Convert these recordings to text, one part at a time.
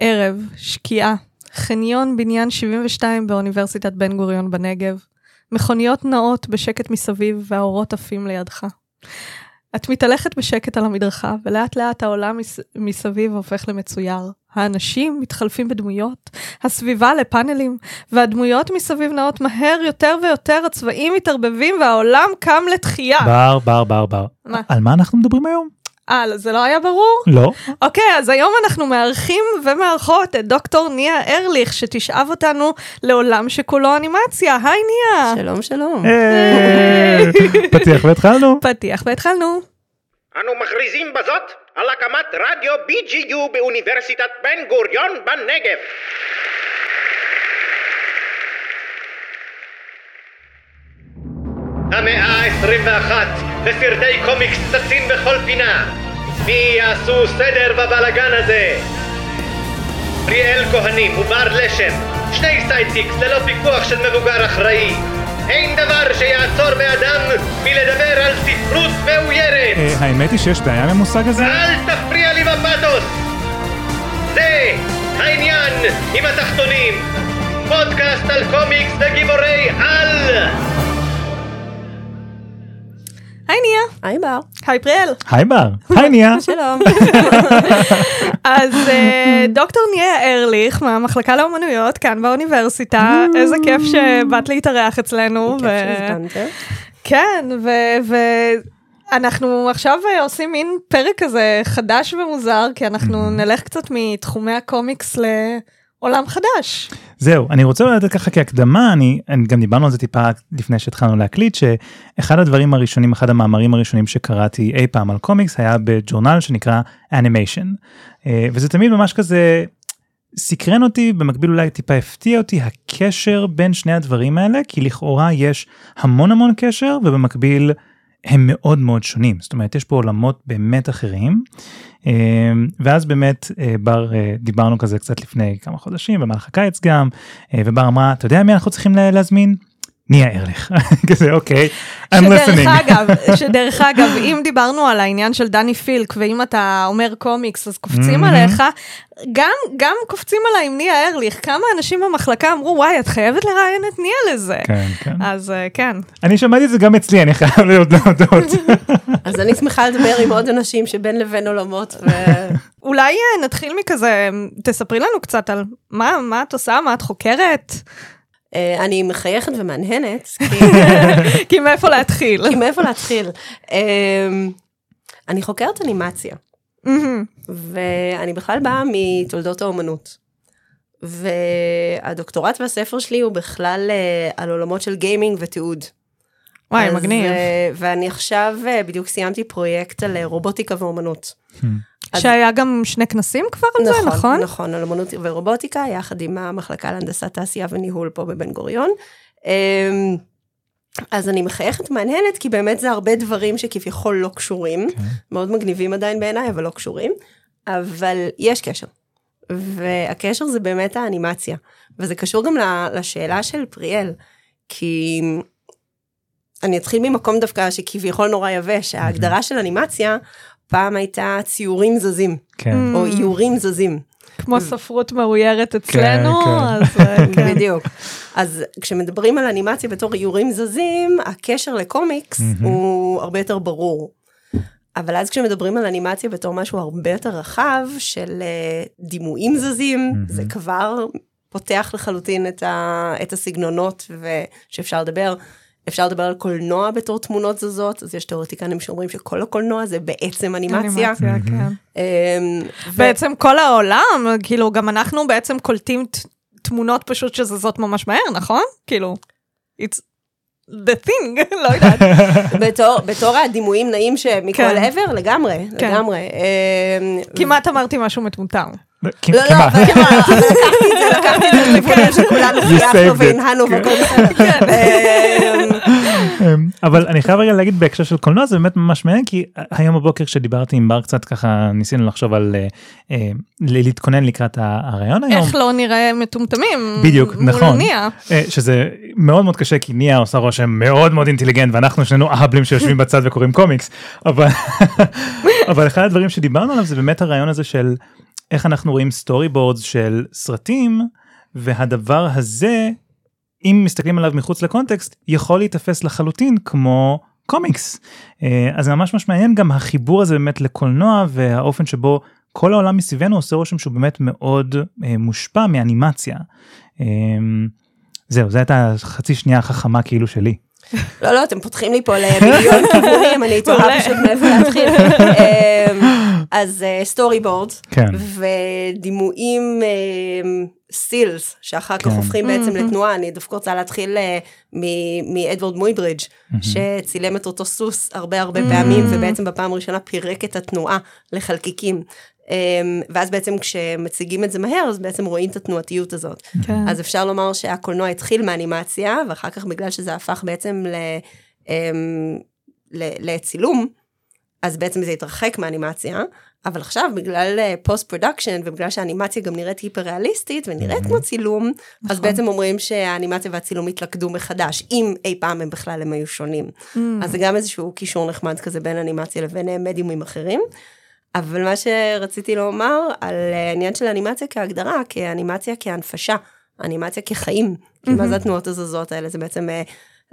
ערב, שקיעה, חניון בניין 72 באוניברסיטת בן גוריון בנגב, מכוניות נעות בשקט מסביב והאורות עפים לידך. את מתהלכת בשקט על המדרכה, ולאט לאט העולם מס... מסביב הופך למצויר. האנשים מתחלפים בדמויות, הסביבה לפאנלים, והדמויות מסביב נעות מהר יותר ויותר, הצבעים מתערבבים והעולם קם לתחייה. בר, בר, בר, בר. מה? על מה אנחנו מדברים היום? אה, זה לא היה ברור? לא. אוקיי, אז היום אנחנו מארחים ומארחות את דוקטור ניה ארליך, שתשאב אותנו לעולם שכולו אנימציה. היי ניה. שלום, שלום. אה, פתיח והתחלנו. פתיח והתחלנו. אנו מכריזים בזאת על הקמת רדיו BGU באוניברסיטת בן גוריון בנגב. המאה ה-21 וסרטי קומיקס צצים בכל פינה. מי יעשו סדר בבלגן הזה? פריאל כהנים ובר לשם, שני sidekicks ללא פיקוח של מבוגר אחראי. אין דבר שיעצור באדם מלדבר על ספרות מאוירת. אה, האמת היא שיש בעיה עם המושג הזה? אל תפריע לי בפתוס! זה העניין עם התחתונים. פודקאסט על קומיקס וגיבורי על! היי ניה. היי בר. היי פריאל. היי בר. היי ניה. שלום. אז אה, דוקטור ניה ארליך מהמחלקה לאומנויות כאן באוניברסיטה, איזה כיף שבאת להתארח אצלנו. כיף ו- שהזמנתם. כן, ואנחנו עכשיו אה, עושים מין פרק כזה חדש ומוזר, כי אנחנו נלך קצת מתחומי הקומיקס לעולם חדש. זהו, אני רוצה לתת ככה כהקדמה, אני, אני גם דיברנו על זה טיפה לפני שהתחלנו להקליט, שאחד הדברים הראשונים, אחד המאמרים הראשונים שקראתי אי פעם על קומיקס היה בג'ורנל שנקרא Animation. וזה תמיד ממש כזה סקרן אותי, במקביל אולי טיפה הפתיע אותי הקשר בין שני הדברים האלה, כי לכאורה יש המון המון קשר, ובמקביל הם מאוד מאוד שונים. זאת אומרת, יש פה עולמות באמת אחרים. אה, ואז באמת אה, בר אה, דיברנו כזה קצת לפני כמה חודשים במהלך הקיץ גם ובר אמרה אתה יודע מי אנחנו צריכים לה- להזמין? ניה ארליך כזה אוקיי I'm listening. אגב, שדרך אגב, אם דיברנו על העניין של דני פילק, ואם אתה אומר קומיקס, אז קופצים. עליך, גם, גם קופצים עליי עם ניה ארליך. כמה אנשים במחלקה אמרו, וואי, את חייבת לראיין את ניה לזה. כן כן אז אה, כן. אני שמעתי את זה גם אצלי אני חייב להיות להודות. אז אני שמחה לדבר עם עוד אנשים שבין לבין עולמות. ו- אולי אה, נתחיל מכזה, תספרי לנו קצת על מה, מה את עושה, מה את חוקרת, אני מחייכת ומהנהנת, כי- מאיפה להתחיל. כי מאיפה להתחיל? אה, אני חוקרת אנימציה. ואני בכלל באה מתולדות האומנות. והדוקטורט והספר שלי הוא בכלל אה, על עולמות של גיימינג ותיעוד. וואי, אז, מגניב. אה, ואני עכשיו אה, בדיוק סיימתי פרויקט על אה, רובוטיקה ואומנות. אז- שהיה גם שני כנסים כבר על זה, נכון? נכון, על אמנות ורובוטיקה, יחד עם המחלקה להנדסת תעשייה וניהול פה בבן גוריון. אמ, אז אני מחייכת מהנהנת, כי באמת זה הרבה דברים שכביכול לא קשורים, מאוד מגניבים עדיין בעיניי, אבל לא קשורים, אבל יש קשר. והקשר זה באמת האנימציה, וזה קשור גם לשאלה של פריאל, כי אני אתחיל ממקום דווקא שכביכול נורא יבש, ההגדרה של אנימציה פעם הייתה ציורים זזים. כן. או איורים זזים. כמו ספרות מאוירת אצלנו, כן. אז אה, כן. בדיוק. אז כשמדברים על אנימציה בתור איורים זזים, הקשר לקומיקס. הוא הרבה יותר ברור. אבל אז כשמדברים על אנימציה בתור משהו הרבה יותר רחב של אה, דימויים זזים, זה כבר פותח לחלוטין את, ה, את הסגנונות ושאפשר לדבר. אפשר לדבר על קולנוע בתור תמונות זזות, אז יש תיאורטיקנים שאומרים שכל הקולנוע זה בעצם אנימציה. אנימציה, כן. אמ, בעצם כל העולם, כאילו גם אנחנו בעצם קולטים תמונות פשוט שזזות ממש מהר, נכון? כאילו, it's the thing, לא יודעת. בתור, בתור הדימויים נעים שמכל כן. עבר, לגמרי, כן. לגמרי. אמ, כמעט אמרתי משהו מטומטם. לא, לא, כמעט. אבל לקחתי את זה, לקחתי את זה לכיוונים שכולנו it. והנהנו והכל בסדר. אמ, אבל אני חייב רגע להגיד בהקשר של קולנוע זה באמת ממש מעניין כי היום בבוקר כשדיברתי עם בר קצת ככה ניסינו לחשוב על אה, אה, להתכונן לקראת הרעיון היום. איך לא נראה מטומטמים. בדיוק, נכון. ניה. אה, שזה מאוד מאוד קשה כי ניה עושה רושם מאוד מאוד אינטליגנט ואנחנו שנינו אהבלים שיושבים בצד וקוראים קומיקס אבל אבל אחד הדברים שדיברנו עליו זה באמת הרעיון הזה של איך אנחנו רואים storyboards של סרטים, והדבר הזה, אם מסתכלים עליו מחוץ לקונטקסט, יכול להיתפס לחלוטין כמו קומיקס. אה, אז זה ממש ממש מעניין גם החיבור הזה באמת לקולנוע והאופן שבו כל העולם מסביבנו עושה רושם שהוא באמת מאוד אה, מושפע מאנימציה. אה, זהו, זו הייתה חצי שנייה החכמה כאילו שלי. לא, לא, אתם פותחים לי פה למיליון כיוונים, אני תוהה פשוט מאיפה להתחיל. אמ, אז story uh, board, כן. ודימויים stills, uh, שאחר כך כן. הופכים בעצם לתנועה, אני דווקא רוצה להתחיל uh, מאדוורד מויברידג', שצילם את אותו סוס הרבה הרבה פעמים, ובעצם בפעם הראשונה פירק את התנועה לחלקיקים. Um, ואז בעצם כשמציגים את זה מהר, אז בעצם רואים את התנועתיות הזאת. כן. אז אפשר לומר שהקולנוע התחיל מאנימציה, ואחר כך בגלל שזה הפך בעצם ל, um, ל, לצילום, אז בעצם זה התרחק מאנימציה, אבל עכשיו בגלל post production, ובגלל שהאנימציה גם נראית היפר ריאליסטית ונראית כמו צילום, אז בעצם אומרים שהאנימציה והצילום התלכדו מחדש, אם אי פעם הם בכלל הם היו שונים. אז זה גם איזשהו קישור נחמד כזה בין אנימציה לבין אה, מדיומים אחרים. אבל מה שרציתי לומר על העניין של אנימציה כהגדרה, כאנימציה כהנפשה, אנימציה כחיים, כי מה זה התנועות הזזות האלה? זה בעצם אה,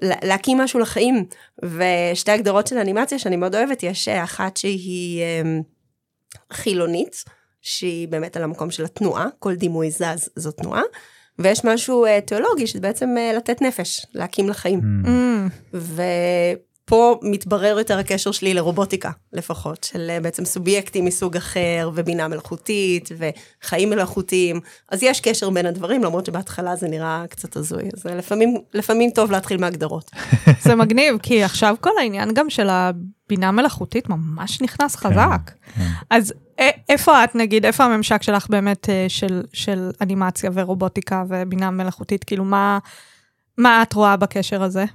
להקים משהו לחיים. ושתי הגדרות של אנימציה שאני מאוד אוהבת, יש אחת שהיא אה, חילונית, שהיא באמת על המקום של התנועה, כל דימוי זז זו תנועה, ויש משהו אה, תיאולוגי, שזה בעצם לתת נפש, להקים לחיים. Mm. פה מתברר יותר הקשר שלי לרובוטיקה לפחות, של אה, בעצם סובייקטים מסוג אחר, ובינה מלאכותית, וחיים מלאכותיים. אז יש קשר בין הדברים, למרות שבהתחלה זה נראה קצת הזוי. אז אה, לפעמים, לפעמים טוב להתחיל מהגדרות. זה מגניב, כי עכשיו כל העניין גם של הבינה מלאכותית ממש נכנס חזק. אז איפה את, נגיד, איפה הממשק שלך באמת אה, של, של אנימציה ורובוטיקה ובינה מלאכותית? כאילו, מה, מה את רואה בקשר הזה?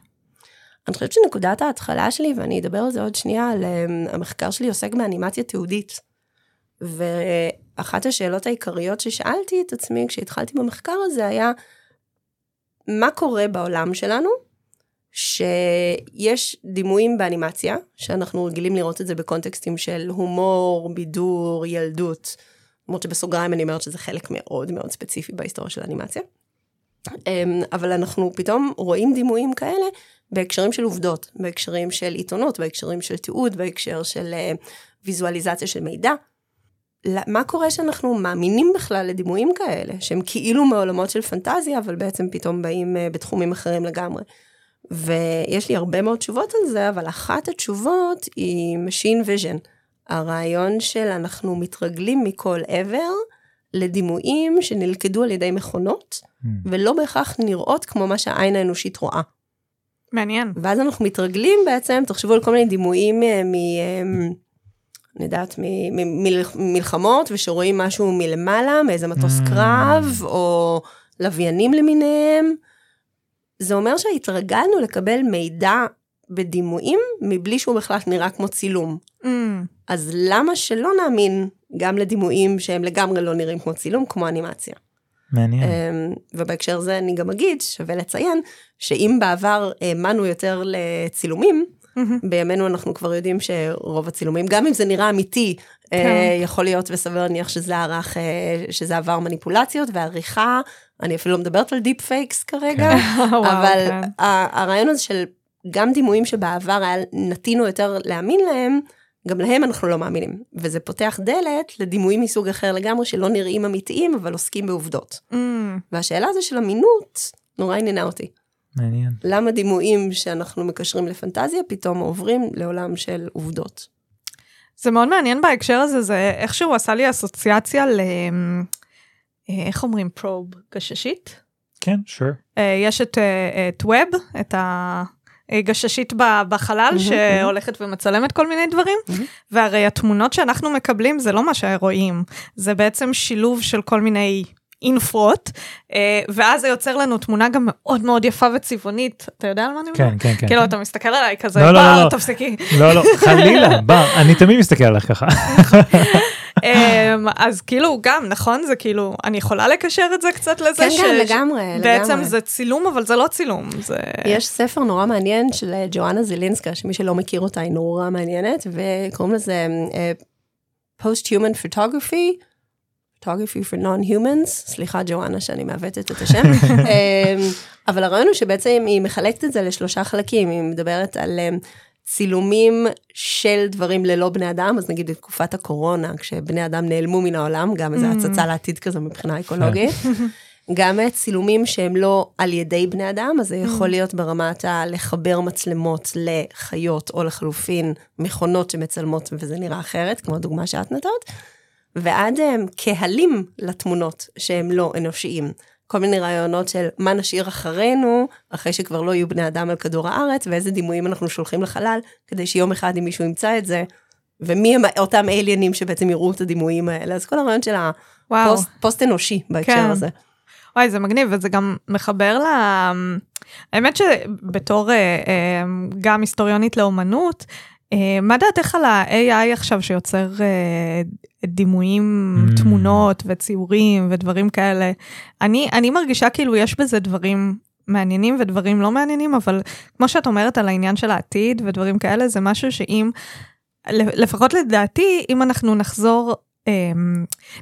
אני חושבת שנקודת ההתחלה שלי, ואני אדבר על זה עוד שנייה, על המחקר שלי עוסק באנימציה תיעודית. ואחת השאלות העיקריות ששאלתי את עצמי כשהתחלתי במחקר הזה היה, מה קורה בעולם שלנו, שיש דימויים באנימציה, שאנחנו רגילים לראות את זה בקונטקסטים של הומור, בידור, ילדות, למרות שבסוגריים אני אומרת שזה חלק מאוד מאוד ספציפי בהיסטוריה של אנימציה. אבל אנחנו פתאום רואים דימויים כאלה בהקשרים של עובדות, בהקשרים של עיתונות, בהקשרים של תיעוד, בהקשר של uh, ויזואליזציה של מידע. מה קורה שאנחנו מאמינים בכלל לדימויים כאלה, שהם כאילו מעולמות של פנטזיה, אבל בעצם פתאום באים uh, בתחומים אחרים לגמרי. ויש לי הרבה מאוד תשובות על זה, אבל אחת התשובות היא Machine Vision. הרעיון של אנחנו מתרגלים מכל עבר לדימויים שנלכדו על ידי מכונות, mm. ולא בהכרח נראות כמו מה שהעין האנושית רואה. מעניין. ואז אנחנו מתרגלים בעצם, תחשבו על כל מיני דימויים אה, מ... אה, אני יודעת, ממלחמות, ושרואים משהו מלמעלה, מאיזה מטוס mm. קרב, או לוויינים למיניהם. זה אומר שהתרגלנו לקבל מידע בדימויים, מבלי שהוא בכלל נראה כמו צילום. Mm. אז למה שלא נאמין גם לדימויים שהם לגמרי לא נראים כמו צילום, כמו אנימציה? מעניין. אמ, ובהקשר זה אני גם אגיד, שווה לציין, שאם בעבר האמנו יותר לצילומים, בימינו אנחנו כבר יודעים שרוב הצילומים, גם אם זה נראה אמיתי, אה, כן. יכול להיות וסביר להניח שזה נערך, אה, שזה עבר מניפולציות ועריכה, אני אפילו לא מדברת על deep fakes כרגע, כן. אבל כן. הרעיון הזה של גם דימויים שבעבר היה נטינו יותר להאמין להם, גם להם אנחנו לא מאמינים, וזה פותח דלת לדימויים מסוג אחר לגמרי שלא נראים אמיתיים, אבל עוסקים בעובדות. Mm. והשאלה הזו של אמינות נורא עניינה אותי. מעניין. למה דימויים שאנחנו מקשרים לפנטזיה פתאום עוברים לעולם של עובדות? זה מאוד מעניין בהקשר הזה, זה איכשהו עשה לי אסוציאציה ל... אה, איך אומרים פרוב? גששית? כן, sure. אה, יש את, אה, את ווב, את ה... גששית בחלל שהולכת ומצלמת כל מיני דברים, והרי התמונות שאנחנו מקבלים זה לא מה שרואים, זה בעצם שילוב של כל מיני אינפרות, ואז זה יוצר לנו תמונה גם מאוד מאוד יפה וצבעונית, אתה יודע על מה אני מדבר? כן, כן, כן. כאילו, אתה מסתכל עליי כזה, לא, לא, בר, לא, תפסיקי. לא, לא, חלילה, בר, אני תמיד מסתכל עליך ככה. אז כאילו גם נכון? זה כאילו אני יכולה לקשר את זה קצת לזה כן, כן, לגמרי, בעצם זה צילום אבל זה לא צילום זה יש ספר נורא מעניין של ג'ואנה זילינסקה שמי שלא מכיר אותה היא נורא מעניינת וקוראים לזה post human photography Photography for Non-Humans, סליחה ג'ואנה שאני מעוותת את השם, אמ, אבל הרעיון הוא שבעצם היא מחלקת את זה לשלושה חלקים, היא מדברת על אמ, צילומים של דברים ללא בני אדם, אז נגיד בתקופת הקורונה, כשבני אדם נעלמו מן העולם, גם איזו הצצה לעתיד כזו מבחינה אקולוגית. גם צילומים שהם לא על ידי בני אדם, אז זה יכול להיות ברמת הלחבר מצלמות לחיות, או לחלופין מכונות שמצלמות וזה נראה אחרת, כמו הדוגמה שאת נתת, ועד הם קהלים לתמונות שהם לא אנושיים. כל מיני רעיונות של מה נשאיר אחרינו, אחרי שכבר לא יהיו בני אדם על כדור הארץ, ואיזה דימויים אנחנו שולחים לחלל, כדי שיום אחד אם מישהו ימצא את זה, ומי הם אותם אליינים שבעצם יראו את הדימויים האלה. אז כל הרעיון של הפוסט אנושי בהקשר כן. הזה. וואי, זה מגניב, וזה גם מחבר ל... האמת שבתור אה, אה, גם היסטוריונית לאומנות, מה דעתך על ה-AI עכשיו שיוצר דימויים, mm. תמונות וציורים ודברים כאלה? אני, אני מרגישה כאילו יש בזה דברים מעניינים ודברים לא מעניינים, אבל כמו שאת אומרת על העניין של העתיד ודברים כאלה, זה משהו שאם, לפחות לדעתי, אם אנחנו נחזור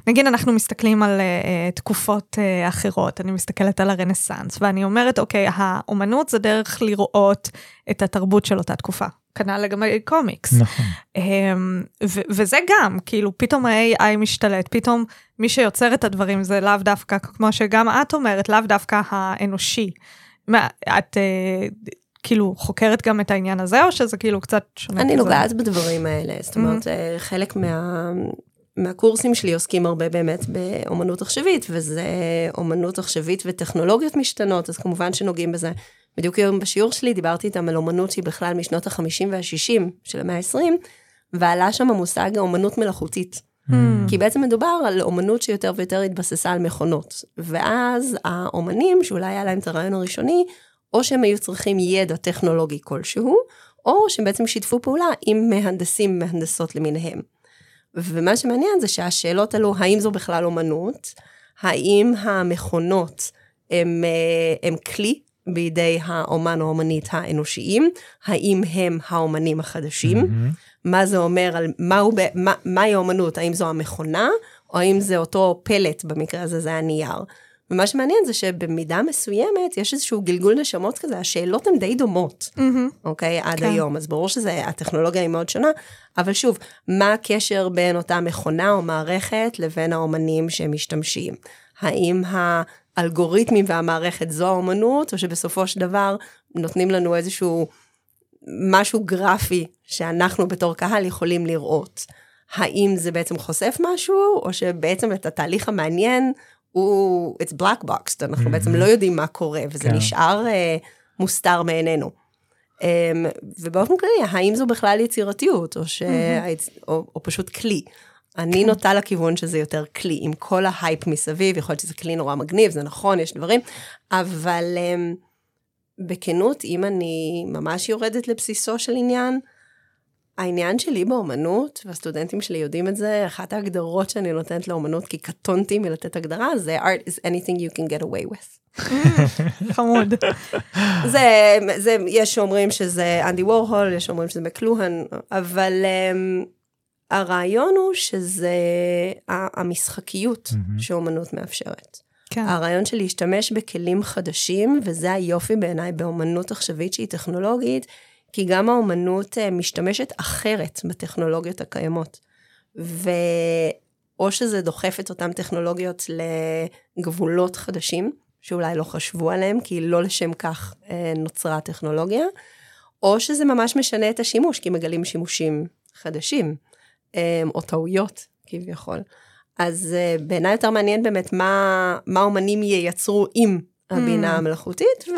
נגיד אנחנו מסתכלים על uh, תקופות uh, אחרות, אני מסתכלת על הרנסאנס, ואני אומרת, אוקיי, האומנות זה דרך לראות את התרבות של אותה תקופה. כנ"ל לגבי קומיקס. נכון. Um, וזה גם, כאילו, פתאום ה-AI משתלט, פתאום מי שיוצר את הדברים זה לאו דווקא, כמו שגם את אומרת, לאו דווקא האנושי. מה, את... Uh, כאילו חוקרת גם את העניין הזה, או שזה כאילו קצת שונה? אני נוגעת בדברים האלה, זאת אומרת, mm-hmm. חלק מה... מהקורסים שלי עוסקים הרבה באמת באומנות עכשווית, וזה אומנות עכשווית וטכנולוגיות משתנות, אז כמובן שנוגעים בזה. בדיוק היום בשיעור שלי דיברתי איתם על אומנות שהיא בכלל משנות ה-50 וה-60 של המאה ה-20, ועלה שם המושג אומנות מלאכותית. Mm. כי בעצם מדובר על אומנות שיותר ויותר התבססה על מכונות. ואז האומנים, שאולי היה להם את הרעיון הראשוני, או שהם היו צריכים ידע טכנולוגי כלשהו, או שהם בעצם שיתפו פעולה עם מהנדסים, מהנדסות למיניהם. ומה שמעניין זה שהשאלות עלו, האם זו בכלל אומנות? האם המכונות הם, אה, הם כלי בידי האומן או האומנית האנושיים? האם הם האומנים החדשים? Mm-hmm. מה זה אומר על מהו, מה, מהי האומנות? האם זו המכונה, או האם זה אותו פלט, במקרה הזה זה הנייר? ומה שמעניין זה שבמידה מסוימת יש איזשהו גלגול נשמות כזה, השאלות הן די דומות, mm-hmm. אוקיי? עד כן. היום. אז ברור שהטכנולוגיה היא מאוד שונה, אבל שוב, מה הקשר בין אותה מכונה או מערכת לבין האומנים שמשתמשים? האם האלגוריתמים והמערכת זו האומנות, או שבסופו של דבר נותנים לנו איזשהו משהו גרפי שאנחנו בתור קהל יכולים לראות? האם זה בעצם חושף משהו, או שבעצם את התהליך המעניין הוא, it's black boxed, אנחנו mm-hmm. בעצם לא יודעים מה קורה, וזה כן. נשאר uh, מוסתר מעינינו. Um, ובאופן כללי, האם זו בכלל יצירתיות, או, ש... mm-hmm. או, או פשוט כלי? אני כן. נוטה לכיוון שזה יותר כלי, עם כל ההייפ מסביב, יכול להיות שזה כלי נורא מגניב, זה נכון, יש דברים, אבל um, בכנות, אם אני ממש יורדת לבסיסו של עניין, העניין שלי באומנות, והסטודנטים שלי יודעים את זה, אחת ההגדרות שאני נותנת לאומנות, כי קטונתי מלתת הגדרה, זה art is anything you can get away with. חמוד. זה, זה, יש שאומרים שזה אנדי וורהול, יש שאומרים שזה מקלוהן, אבל um, הרעיון הוא שזה המשחקיות mm-hmm. שאומנות מאפשרת. כן. הרעיון של להשתמש בכלים חדשים, וזה היופי בעיניי באומנות עכשווית שהיא טכנולוגית, כי גם האומנות אה, משתמשת אחרת בטכנולוגיות הקיימות. ואו שזה דוחף את אותן טכנולוגיות לגבולות חדשים, שאולי לא חשבו עליהם, כי לא לשם כך אה, נוצרה הטכנולוגיה, או שזה ממש משנה את השימוש, כי מגלים שימושים חדשים, אה, או טעויות כביכול. אז בעיניי יותר מעניין באמת מה, מה אומנים ייצרו עם הבינה mm. המלאכותית, ו...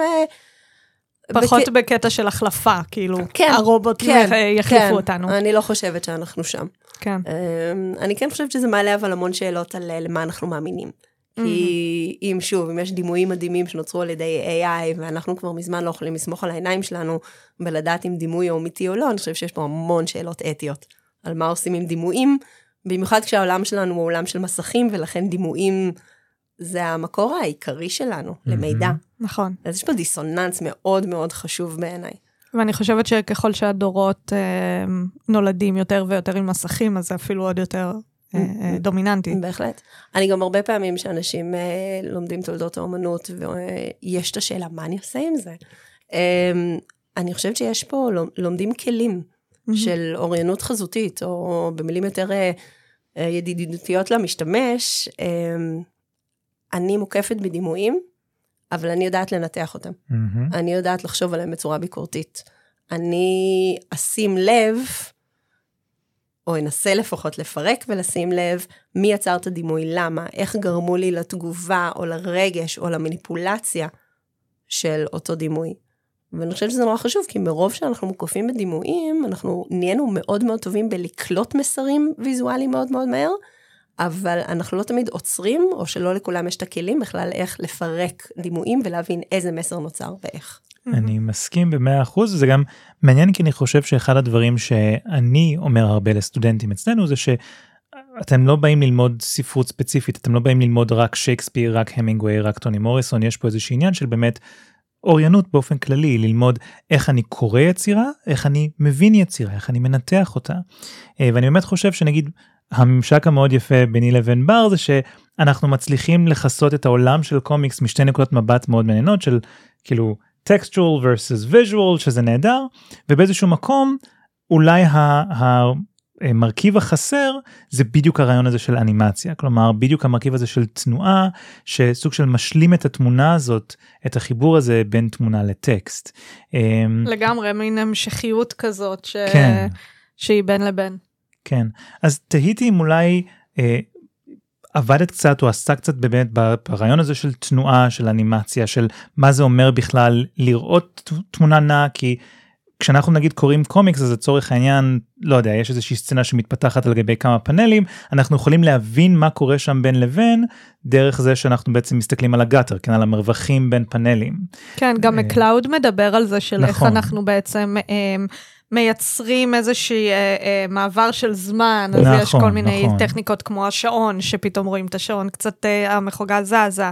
פחות בק... בקטע של החלפה, כאילו, כן, הרובוט כן, יחליפו כן. אותנו. אני לא חושבת שאנחנו שם. כן. אמ, אני כן חושבת שזה מעלה אבל המון שאלות על אה, למה אנחנו מאמינים. כי אם שוב, אם יש דימויים מדהימים שנוצרו על ידי AI, ואנחנו כבר מזמן לא יכולים לסמוך על העיניים שלנו ולדעת אם דימוי הוא אמיתי או לא, אני חושבת שיש פה המון שאלות אתיות על מה עושים עם דימויים, במיוחד כשהעולם שלנו הוא עולם של מסכים, ולכן דימויים זה המקור העיקרי שלנו mm-hmm. למידע. נכון. אז יש פה דיסוננס מאוד מאוד חשוב בעיניי. ואני חושבת שככל שהדורות אה, נולדים יותר ויותר עם מסכים, אז זה אפילו עוד יותר אה, אה, דומיננטי. בהחלט. אני גם הרבה פעמים שאנשים אה, לומדים תולדות האומנות, ויש את השאלה, מה אני עושה עם זה? אה, אני חושבת שיש פה, לומדים כלים של אוריינות חזותית, או במילים יותר אה, אה, ידידותיות למשתמש, אה, אני מוקפת בדימויים, אבל אני יודעת לנתח אותם. Mm-hmm. אני יודעת לחשוב עליהם בצורה ביקורתית. אני אשים לב, או אנסה לפחות לפרק ולשים לב, מי יצר את הדימוי, למה, איך גרמו לי לתגובה, או לרגש, או למניפולציה של אותו דימוי. ואני חושבת שזה נורא חשוב, כי מרוב שאנחנו מוקפים בדימויים, אנחנו נהיינו מאוד מאוד טובים בלקלוט מסרים ויזואליים מאוד מאוד מהר, אבל אנחנו לא תמיד עוצרים, או שלא לכולם יש את הכלים בכלל איך לפרק דימויים ולהבין איזה מסר נוצר ואיך. אני מסכים במאה אחוז, וזה גם מעניין כי אני חושב שאחד הדברים שאני אומר הרבה לסטודנטים אצלנו זה שאתם לא באים ללמוד ספרות ספציפית, אתם לא באים ללמוד רק שייקספיר, רק המינגווי, רק טוני מוריסון, יש פה איזשהו עניין של באמת אוריינות באופן כללי, ללמוד איך אני קורא יצירה, איך אני מבין יצירה, איך אני מנתח אותה. אה, ואני באמת חושב שנגיד הממשק המאוד יפה ביני לבין בר זה שאנחנו מצליחים לכסות את העולם של קומיקס משתי נקודות מבט מאוד מעניינות של כאילו textual versus visual שזה נהדר ובאיזשהו מקום אולי המרכיב החסר זה בדיוק הרעיון הזה של אנימציה כלומר בדיוק המרכיב הזה של תנועה שסוג של משלים את התמונה הזאת את החיבור הזה בין תמונה לטקסט. אמ, לגמרי מין המשכיות כזאת ש... כן. שהיא בין לבין. כן אז תהיתי אם אולי אה, עבדת קצת או עשתה קצת באמת ברעיון הזה של תנועה של אנימציה של מה זה אומר בכלל לראות תמונה נעה כי כשאנחנו נגיד קוראים קומיקס אז לצורך העניין לא יודע יש איזושהי סצנה שמתפתחת על גבי כמה פאנלים אנחנו יכולים להבין מה קורה שם בין לבין דרך זה שאנחנו בעצם מסתכלים על הגאטר כן על המרווחים בין פאנלים. כן גם מקלאוד אה, מדבר על זה של נכון. איך אנחנו בעצם. מייצרים איזושהי אה, אה, מעבר של זמן, אז נכון, יש כל מיני נכון. טכניקות כמו השעון, שפתאום רואים את השעון, קצת אה, המחוגה זזה.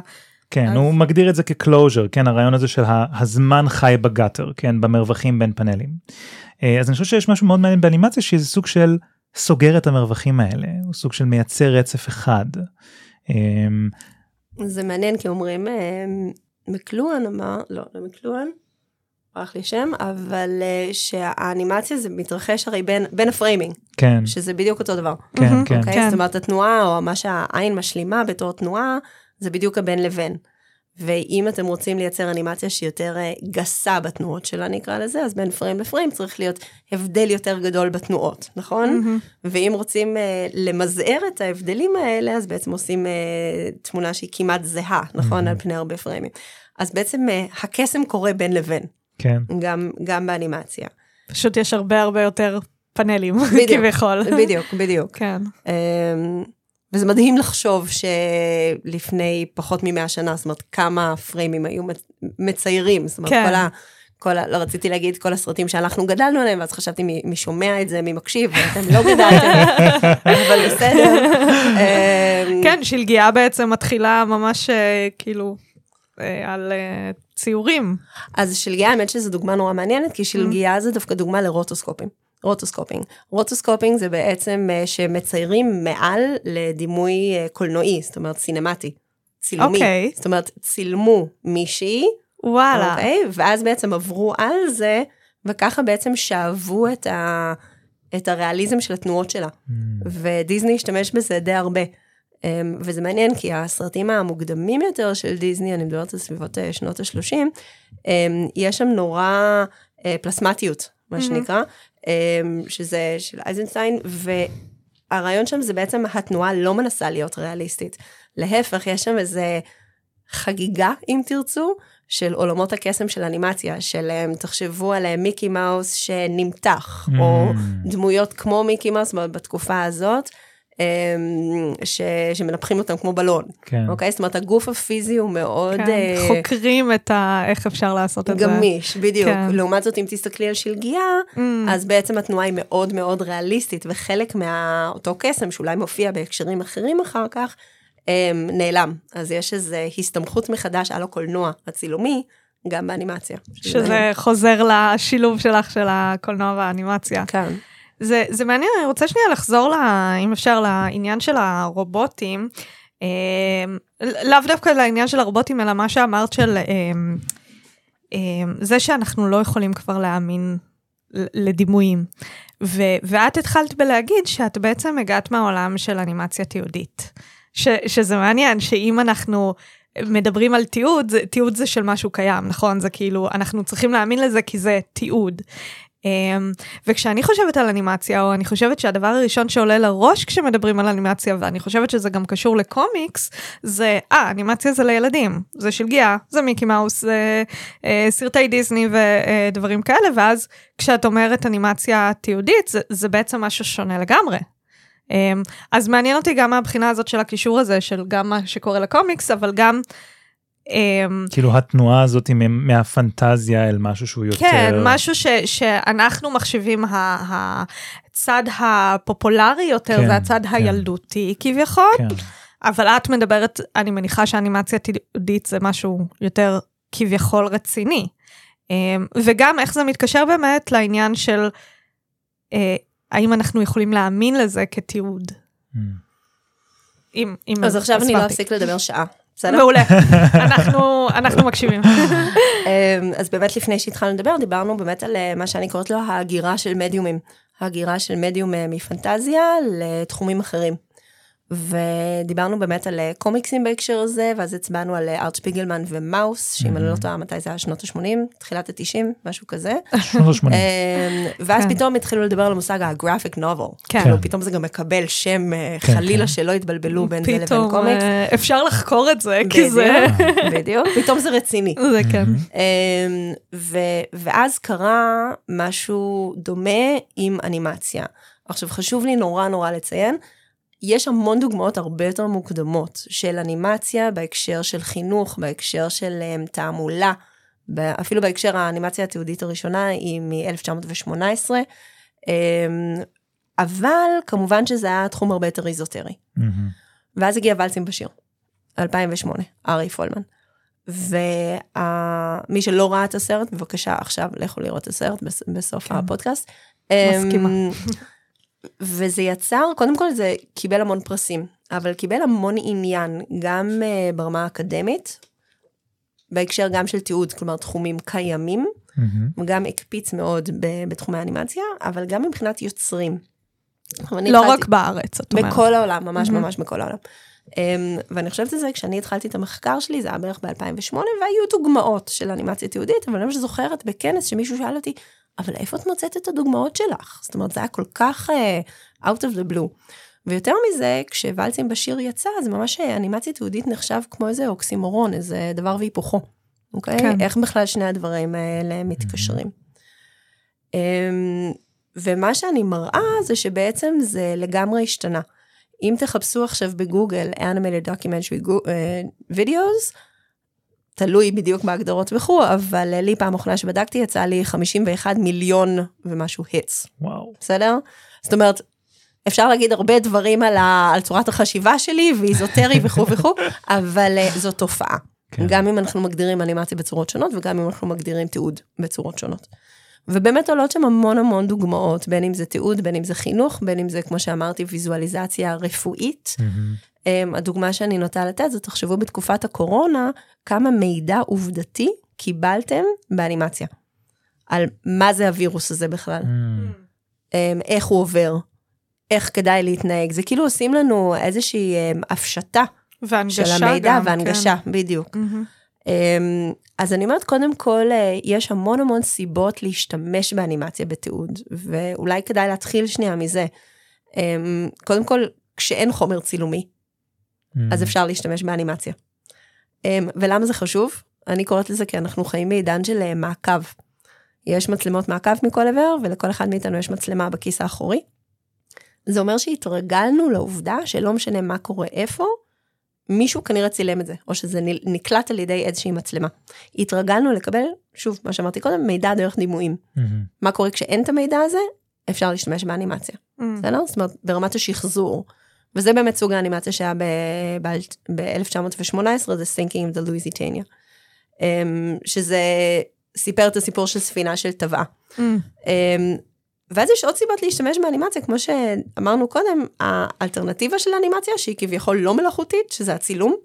כן, אז... הוא מגדיר את זה כ closure, כן, הרעיון הזה של הזמן חי ב gutter, כן, במרווחים בין פאנלים. אה, אז אני חושב שיש משהו מאוד מעניין באנימציה, שזה סוג של סוגר את המרווחים האלה, הוא סוג של מייצר רצף אחד. אה, זה מעניין, כי אומרים, אה, מקלואן אמר, לא, לא מקלואן, ברח לי שם, אבל uh, שהאנימציה זה מתרחש הרי בין, בין ה framing. כן. שזה בדיוק אותו דבר. כן, mm-hmm. כן. Okay? כן. זאת אומרת, התנועה, או מה שהעין משלימה בתור תנועה, זה בדיוק הבין לבין. ואם אתם רוצים לייצר אנימציה שהיא יותר uh, גסה בתנועות שלה, נקרא לזה, אז בין פריים לפריים צריך להיות הבדל יותר גדול בתנועות, נכון? Mm-hmm. ואם רוצים uh, למזער את ההבדלים האלה, אז בעצם עושים uh, תמונה שהיא כמעט זהה, נכון? Mm-hmm. על פני הרבה פריימים. אז בעצם uh, הקסם קורה בין לבין. כן. גם, גם באנימציה. פשוט יש הרבה הרבה יותר פאנלים, כביכול. בדיוק, בדיוק. כן. Um, וזה מדהים לחשוב שלפני פחות ממאה שנה, זאת אומרת, כמה פריימים היו מציירים, זאת אומרת, כן. כל ה... כל ה... לא רציתי להגיד כל הסרטים שאנחנו גדלנו עליהם, ואז חשבתי מי, מי שומע את זה, מי מקשיב, ואתם לא גדלתם, אבל בסדר. אמ, כן, שלגיה בעצם מתחילה ממש אה, כאילו על אה, ציורים. אז שלגיה, האמת שזו דוגמה נורא מעניינת, כי שלגיה זה דווקא דוגמה ל rotoscoping. Rotoscoping. Rotoscoping זה בעצם uh, שמציירים מעל לדימוי uh, קולנועי, זאת אומרת סינמטי, צילומי. אוקיי. Okay. זאת אומרת, צילמו מישהי, וואלה. אוקיי? ואז בעצם עברו על זה, וככה בעצם שאבו את, ה, את הריאליזם של התנועות שלה. Mm. ודיסני השתמש בזה די הרבה. Um, וזה מעניין כי הסרטים המוקדמים יותר של דיסני, אני מדברת על סביבות uh, שנות ה-30, um, יש שם נורא uh, פלסמטיות, מה mm-hmm. שנקרא, אמ, שזה של אייזנשטיין, והרעיון שם זה בעצם התנועה לא מנסה להיות ריאליסטית. להפך, יש שם איזה חגיגה, אם תרצו, של עולמות הקסם של אנימציה, של אמ, תחשבו על אה, מיקי מאוס שנמתח, mm. או דמויות כמו מיקי מאוס בתקופה הזאת. אמ, ש, שמנפחים אותם כמו בלון. כן. אוקיי? זאת אומרת, הגוף הפיזי הוא מאוד... כן, uh, חוקרים את ה... איך אפשר לעשות את גמיש, זה. גמיש, בדיוק. כן. לעומת זאת, אם תסתכלי על שלגיה, mm. אז בעצם התנועה היא מאוד מאוד ריאליסטית, וחלק מאותו קסם, שאולי מופיע בהקשרים אחרים אחר כך, um, נעלם. אז יש איזו הסתמכות מחדש על הקולנוע הצילומי, גם באנימציה. שזה חוזר לשילוב שלך של הקולנוע והאנימציה. כן. זה, זה מעניין, אני רוצה שנייה לחזור, לה, אם אפשר, לעניין של הרובוטים. אה, לאו דווקא לעניין של הרובוטים, אלא מה שאמרת של אה, אה, זה שאנחנו לא יכולים כבר להאמין לדימויים. ו, ואת התחלת בלהגיד שאת בעצם הגעת מהעולם של אנימציה תיעודית. ש, שזה מעניין, שאם אנחנו מדברים על תיעוד, תיעוד זה של משהו קיים, נכון? זה כאילו, אנחנו צריכים להאמין לזה כי זה תיעוד. Um, וכשאני חושבת על אנימציה, או אני חושבת שהדבר הראשון שעולה לראש כשמדברים על אנימציה, ואני חושבת שזה גם קשור לקומיקס, זה, אה, אנימציה זה לילדים, זה של גיאה, זה מיקי מאוס, זה uh, סרטי דיסני ודברים uh, כאלה, ואז כשאת אומרת אנימציה תיעודית, זה, זה בעצם משהו שונה לגמרי. Um, אז מעניין אותי גם מהבחינה הזאת של הקישור הזה, של גם מה שקורה לקומיקס, אבל גם... אמ, כאילו התנועה הזאת היא מהפנטזיה אל משהו שהוא יותר... כן, משהו ש, שאנחנו מחשיבים הצד הפופולרי יותר, כן, זה הצד כן. הילדותי כביכול, כן. אבל את מדברת, אני מניחה שאנימציה תיעודית זה משהו יותר כביכול רציני. אמ, וגם איך זה מתקשר באמת לעניין של אה, האם אנחנו יכולים להאמין לזה כתיעוד. Mm. אם, אם אז עכשיו אני לא אפסיק לדבר שעה. בסדר? מעולה, אנחנו, אנחנו מקשיבים. אמ, אז באמת לפני שהתחלנו לדבר, דיברנו באמת על אה, מה שאני קוראת לו ההגירה של מדיומים. ההגירה של מדיום אה, מפנטזיה לתחומים אחרים. ודיברנו באמת על אה, קומיקסים בהקשר הזה, ואז הצבענו על ארט שפיגלמן ומאוס, שאם אני לא טועה מתי זה היה שנות ה-80, תחילת ה-90, משהו כזה. שנות ה-80. אמ, ואז כן. פתאום התחילו לדבר על המושג הגרפיק נובל. כן. כאילו פתאום זה גם מקבל שם, אה, כן, חלילה שלא יתבלבלו בין זה לבין קומיקס. פתאום אה, אפשר לחקור את זה, כי זה... בדיוק, פתאום זה רציני. זה כן. אמ, ואז קרה משהו דומה עם אנימציה. עכשיו חשוב לי נורא נורא לציין, יש המון דוגמאות הרבה יותר מוקדמות של אנימציה בהקשר של חינוך, בהקשר של um, תעמולה, אפילו בהקשר האנימציה התיעודית הראשונה היא מ-1918, um, אבל כמובן שזה היה תחום הרבה יותר איזוטרי. Mm-hmm. ואז הגיע ולסים בשיר, 2008, ארי פולמן. ומי שלא ראה את הסרט, בבקשה עכשיו לכו לראות את הסרט בסוף כן. הפודקאסט. מסכימה. וזה יצר, קודם כל זה קיבל המון פרסים, אבל קיבל המון עניין, גם uh, ברמה האקדמית, בהקשר גם של תיעוד, כלומר תחומים קיימים, mm-hmm. גם הקפיץ מאוד ב- בתחומי האנימציה, אבל גם מבחינת יוצרים. לא התחלתי, רק בארץ, את אומרת. בכל העולם, ממש mm-hmm. ממש בכל העולם. Um, ואני חושבת על זה, כשאני התחלתי את המחקר שלי, זה היה בערך ב-2008, והיו דוגמאות של אנימציה תיעודית, אבל אני ממש זוכרת בכנס שמישהו שאל אותי, אבל איפה את מוצאת את הדוגמאות שלך? זאת אומרת, זה היה כל כך uh, out of the blue. ויותר מזה, כשוואלצים בשיר יצא, זה ממש אה, אנימציה תיעודית נחשב כמו איזה אוקסימורון, איזה דבר והיפוכו. אוקיי? כן. איך בכלל שני הדברים האלה מתקשרים. Um, ומה שאני מראה זה שבעצם זה לגמרי השתנה. אם תחפשו עכשיו בגוגל animated documentary uh, videos, תלוי בדיוק בהגדרות וכו', אבל לי פעם אחרונה שבדקתי יצא לי 51 מיליון ומשהו היטס. וואו. בסדר? זאת אומרת, אפשר להגיד הרבה דברים על, ה, על צורת החשיבה שלי ואיזוטרי וכו' וכו', אבל uh, זו תופעה. כן. גם אם אנחנו מגדירים אנימציה בצורות שונות וגם אם אנחנו מגדירים תיעוד בצורות שונות. ובאמת עולות שם המון המון דוגמאות, בין אם זה תיעוד, בין אם זה חינוך, בין אם זה, כמו שאמרתי, ויזואליזציה רפואית. Mm-hmm. Um, הדוגמה שאני נוטה לתת זה, תחשבו בתקופת הקורונה, כמה מידע עובדתי קיבלתם באנימציה. על מה זה הווירוס הזה בכלל. Mm. Um, איך הוא עובר, איך כדאי להתנהג. זה כאילו עושים לנו איזושהי um, הפשטה. של המידע גם, והנגשה, כן. בדיוק. Mm-hmm. אז אני אומרת, קודם כל, uh, יש המון המון סיבות להשתמש באנימציה בתיעוד, ואולי כדאי להתחיל שנייה מזה. קודם כל, כשאין חומר צילומי, אז mm. אפשר להשתמש באנימציה. אמ, ולמה זה חשוב? אני קוראת לזה כי אנחנו חיים בעידן של אה, מעקב. יש מצלמות מעקב מכל עבר, ולכל אחד מאיתנו יש מצלמה בכיס האחורי. זה אומר שהתרגלנו לעובדה שלא משנה מה קורה איפה, מישהו כנראה צילם את זה, או שזה נקלט על ידי איזושהי מצלמה. התרגלנו לקבל, שוב, מה שאמרתי קודם, מידע דרך דימויים. Mm-hmm. מה קורה כשאין את המידע הזה? אפשר להשתמש באנימציה. Mm-hmm. בסדר? זאת אומרת, ברמת השחזור. וזה באמת סוג האנימציה שהיה ב-1918, זה Thinking of the Louisiana. אמ, שזה סיפר את הסיפור של ספינה של טבעה. Mm. אמ, ואז יש עוד סיבות להשתמש באנימציה, כמו שאמרנו קודם, האלטרנטיבה של האנימציה, שהיא כביכול לא מלאכותית, שזה הצילום,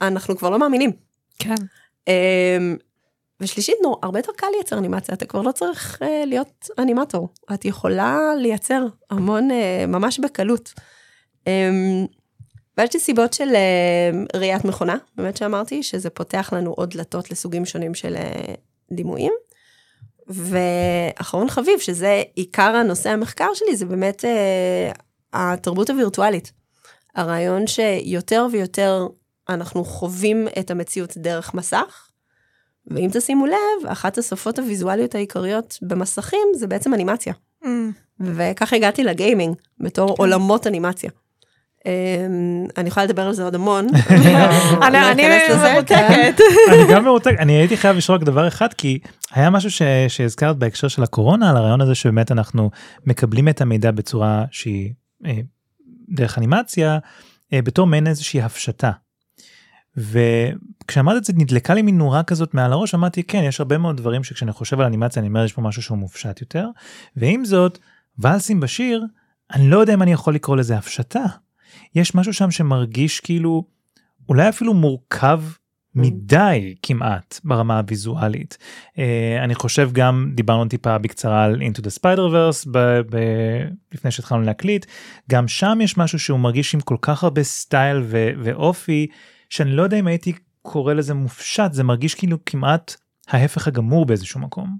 אנחנו כבר לא מאמינים. כן. אמ, ושלישית, נו, הרבה יותר קל לייצר אנימציה, אתה כבר לא צריך uh, להיות אנימטור. את יכולה לייצר המון, uh, ממש בקלות. Um, ויש לי סיבות של uh, ראיית מכונה, באמת שאמרתי, שזה פותח לנו עוד דלתות לסוגים שונים של uh, דימויים. ואחרון חביב, שזה עיקר הנושא המחקר שלי, זה באמת uh, התרבות הווירטואלית. הרעיון שיותר ויותר אנחנו חווים את המציאות דרך מסך, ואם תשימו לב, אחת השפות הוויזואליות העיקריות במסכים זה בעצם אנימציה. Mm. וככה הגעתי לגיימינג, בתור כן. עולמות אנימציה. Um, אני יכולה לדבר על זה עוד המון. אני מרותקת. אני גם מרותק, אני הייתי חייב לשאול רק דבר אחד, כי היה משהו שהזכרת בהקשר של הקורונה, על הרעיון הזה שבאמת אנחנו מקבלים את המידע בצורה שהיא אה, דרך אנימציה, אה, בתור מעין איזושהי הפשטה. וכשאמרת את זה נדלקה לי מין נורה כזאת מעל הראש אמרתי כן יש הרבה מאוד דברים שכשאני חושב על אנימציה אני אומר יש פה משהו שהוא מופשט יותר ועם זאת ואלסים בשיר אני לא יודע אם אני יכול לקרוא לזה הפשטה. יש משהו שם שמרגיש כאילו אולי אפילו מורכב מדי כמעט ברמה הוויזואלית. Uh, אני חושב גם דיברנו טיפה בקצרה על into the spider verse ב- ב- לפני שהתחלנו להקליט גם שם יש משהו שהוא מרגיש עם כל כך הרבה סטייל ו- ואופי שאני לא יודע אם הייתי קורא לזה מופשט, זה מרגיש כאילו כמעט ההפך הגמור באיזשהו מקום.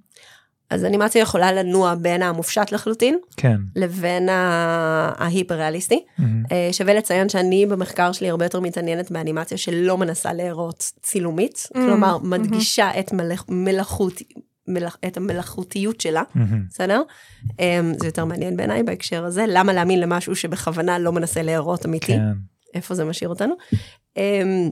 אז אנימציה יכולה לנוע בין המופשט לחלוטין, כן. לבין ההיפר ריאליסטי. Mm-hmm. שווה לציין שאני במחקר שלי הרבה יותר מתעניינת באנימציה שלא מנסה להיראות צילומית, mm-hmm. כלומר מדגישה mm-hmm. את מלאכ... מלאכות, מלאכ... את המלאכותיות שלה, mm-hmm. בסדר? אמ, זה יותר מעניין בעיניי בהקשר הזה, למה להאמין למשהו שבכוונה לא מנסה להיראות אמיתי. כן. איפה זה משאיר אותנו. אמ,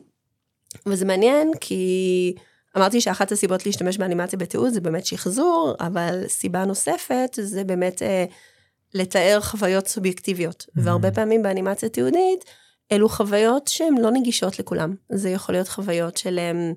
וזה מעניין כי אמרתי שאחת הסיבות להשתמש באנימציה בתיעוד זה באמת שחזור, אבל סיבה נוספת זה באמת אה, לתאר חוויות סובייקטיביות. Mm-hmm. והרבה פעמים באנימציה תיעודית, אלו חוויות שהן לא נגישות לכולם. זה יכול להיות חוויות של... אה,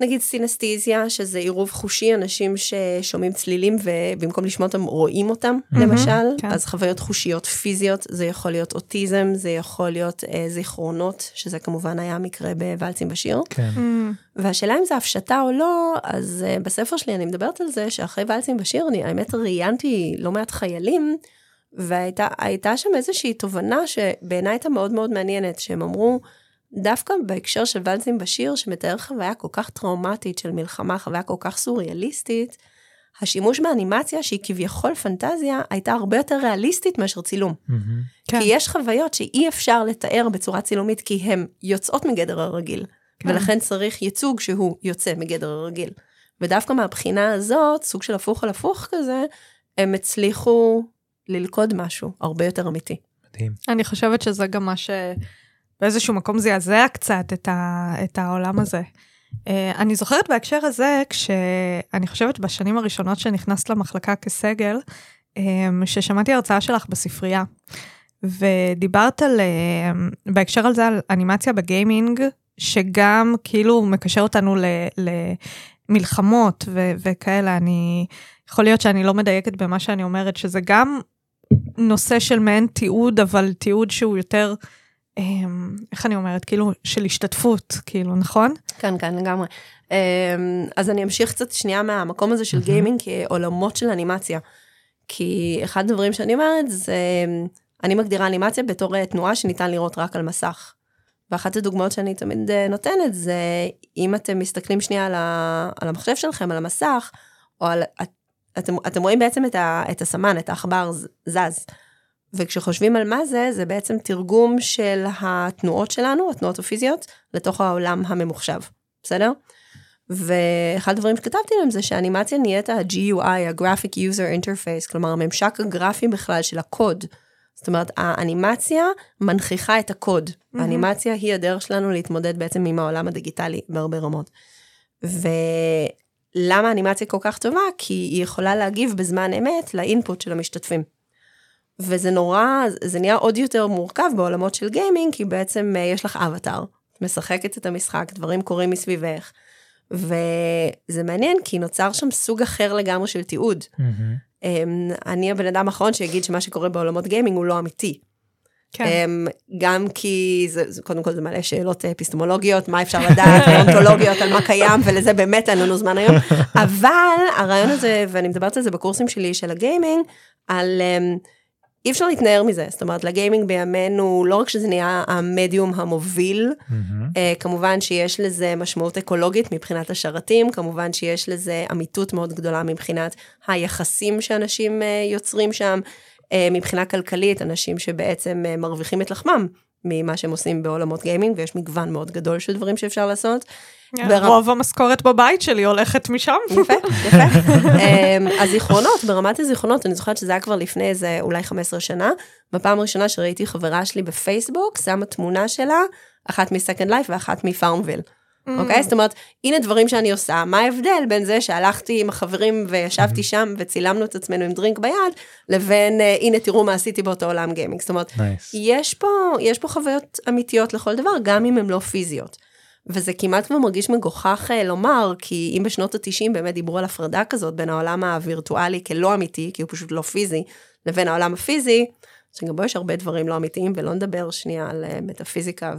נגיד סינסטיזיה, שזה עירוב חושי, אנשים ששומעים צלילים ובמקום לשמוע אותם רואים אותם, mm-hmm, למשל, כן. אז חוויות חושיות פיזיות, זה יכול להיות אוטיזם, זה יכול להיות אה, זיכרונות, שזה כמובן היה מקרה בוואלצים בשיר. כן. Mm-hmm. והשאלה אם זה הפשטה או לא, אז אה, בספר שלי אני מדברת על זה שאחרי ואלצים בשיר, אני האמת ראיינתי לא מעט חיילים, והייתה שם איזושהי תובנה שבעיניי הייתה מאוד מאוד מעניינת, שהם אמרו, דווקא בהקשר של ולסים בשיר, שמתאר חוויה כל כך טראומטית של מלחמה, חוויה כל כך סוריאליסטית, השימוש באנימציה, שהיא כביכול פנטזיה, הייתה הרבה יותר ריאליסטית מאשר צילום. Mm-hmm. כי כן. יש חוויות שאי אפשר לתאר בצורה צילומית, כי הן יוצאות מגדר הרגיל. כן. ולכן צריך ייצוג שהוא יוצא מגדר הרגיל. ודווקא מהבחינה הזאת, סוג של הפוך על הפוך כזה, הם הצליחו ללכוד משהו הרבה יותר אמיתי. מדהים. אני חושבת שזה גם מה ש... באיזשהו מקום זעזע קצת את, ה, את העולם הזה. Uh, אני זוכרת בהקשר הזה, כשאני חושבת בשנים הראשונות שנכנסת למחלקה כסגל, um, ששמעתי הרצאה שלך בספרייה, ודיברת על, uh, בהקשר על זה, על אנימציה בגיימינג, שגם כאילו מקשר אותנו ל, למלחמות ו, וכאלה, אני, יכול להיות שאני לא מדייקת במה שאני אומרת, שזה גם נושא של מעין תיעוד, אבל תיעוד שהוא יותר... אמ, איך אני אומרת, כאילו, של השתתפות, כאילו, נכון? כן, כן, לגמרי. אמ, אז אני אמשיך קצת שנייה מהמקום הזה של גיימינג כעולמות של אנימציה. כי אחד הדברים שאני אומרת זה, אני מגדירה אנימציה בתור אה, תנועה שניתן לראות רק על מסך. ואחת הדוגמאות שאני תמיד אה, נותנת זה, אם אתם מסתכלים שנייה על, ה, על המחשב שלכם, על המסך, או על, את, אתם, אתם רואים בעצם את, ה, את הסמן, את העכבר זז. וכשחושבים על מה זה, זה בעצם תרגום של התנועות שלנו, התנועות הפיזיות, לתוך העולם הממוחשב, בסדר? ואחד הדברים שכתבתי להם זה שהאנימציה נהיית ה-GUI, ה-Graphic User Interface, כלומר הממשק הגרפי בכלל של הקוד. זאת אומרת, האנימציה מנכיחה את הקוד. Mm-hmm. האנימציה היא הדרך שלנו להתמודד בעצם עם העולם הדיגיטלי בהרבה רמות. ולמה האנימציה כל כך טובה? כי היא יכולה להגיב בזמן אמת לאינפוט של המשתתפים. וזה נורא, זה נהיה עוד יותר מורכב בעולמות של גיימינג, כי בעצם אה, יש לך אבטאר, את משחקת את המשחק, דברים קורים מסביבך, וזה מעניין, כי נוצר שם סוג אחר לגמרי של תיעוד. אמ, אני הבן אדם האחרון שיגיד שמה שקורה בעולמות גיימינג הוא לא אמיתי. כן. אמ, גם כי זה, זה, קודם כל זה מעלה שאלות אפיסטמולוגיות, מה אפשר לדעת, ואונתולוגיות על מה קיים, ולזה באמת אין לנו זמן היום. אבל הרעיון הזה, ואני מדברת על זה בקורסים שלי של הגיימינג, על אמ, אי אפשר להתנער מזה. זאת אומרת, לגיימינג בימינו, לא רק שזה נהיה המדיום המוביל. אה, כמובן שיש לזה משמעות אקולוגית מבחינת השרתים, כמובן שיש לזה אמיתות מאוד גדולה מבחינת היחסים שאנשים אה, יוצרים שם, אה, מבחינה כלכלית, אנשים שבעצם מרוויחים את לחמם ממה שהם עושים בעולמות גיימינג, ויש מגוון מאוד גדול של דברים שאפשר לעשות. ברמה- רוב המשכורת בבית שלי הולכת משם. יפה, יפה. אמ, הזיכרונות, ברמת הזיכרונות, אני זוכרת שזה היה כבר לפני איזה אולי 15 שנה. בפעם הראשונה שראיתי חברה שלי בפייסבוק, שמה תמונה שלה, אחת מ-Second Life ואחת מפארמוויל. אוקיי? זאת אומרת, הנה דברים שאני עושה, מה ההבדל בין זה שהלכתי עם החברים וישבתי שם וצילמנו את עצמנו עם drink ביד, לבין אה, הנה תראו מה עשיתי באותו עולם gaming. זאת אומרת, nice. יש פה, יש פה חוויות אמיתיות לכל דבר, גם אם הן לא פיזיות. וזה כמעט כבר מרגיש מגוחך אה, לומר, כי אם בשנות ה-90 באמת דיברו על הפרדה כזאת בין העולם הווירטואלי כלא אמיתי, כי הוא פשוט לא פיזי, לבין העולם הפיזי, שגם בו יש הרבה דברים לא אמיתיים, ולא נדבר שנייה על אה, מטאפיזיקה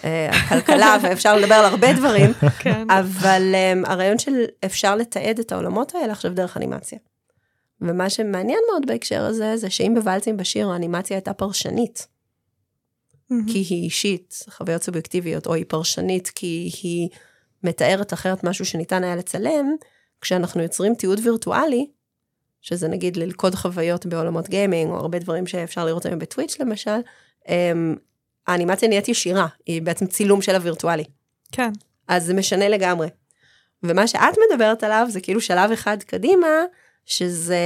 וכלכלה, ואפשר לדבר על הרבה דברים, כן. אבל הרעיון של אפשר לתעד את העולמות האלה עכשיו דרך אנימציה. ומה שמעניין מאוד בהקשר הזה, זה שאם בוואלצים בשיר האנימציה הייתה פרשנית, מהמם. כי היא אישית, חוויות סובייקטיביות, או היא פרשנית כי היא מתארת אחרת משהו שניתן היה לצלם, כשאנחנו יוצרים תיעוד וירטואלי, שזה נגיד ללכוד חוויות בעולמות גיימינג, או הרבה דברים שאפשר לראות היום בטוויץ' למשל, אמ, האנימציה נהיית ישירה, היא בעצם צילום של הווירטואלי. כן. אז זה משנה לגמרי. ומה שאת מדברת עליו זה כאילו שלב אחד קדימה, שזה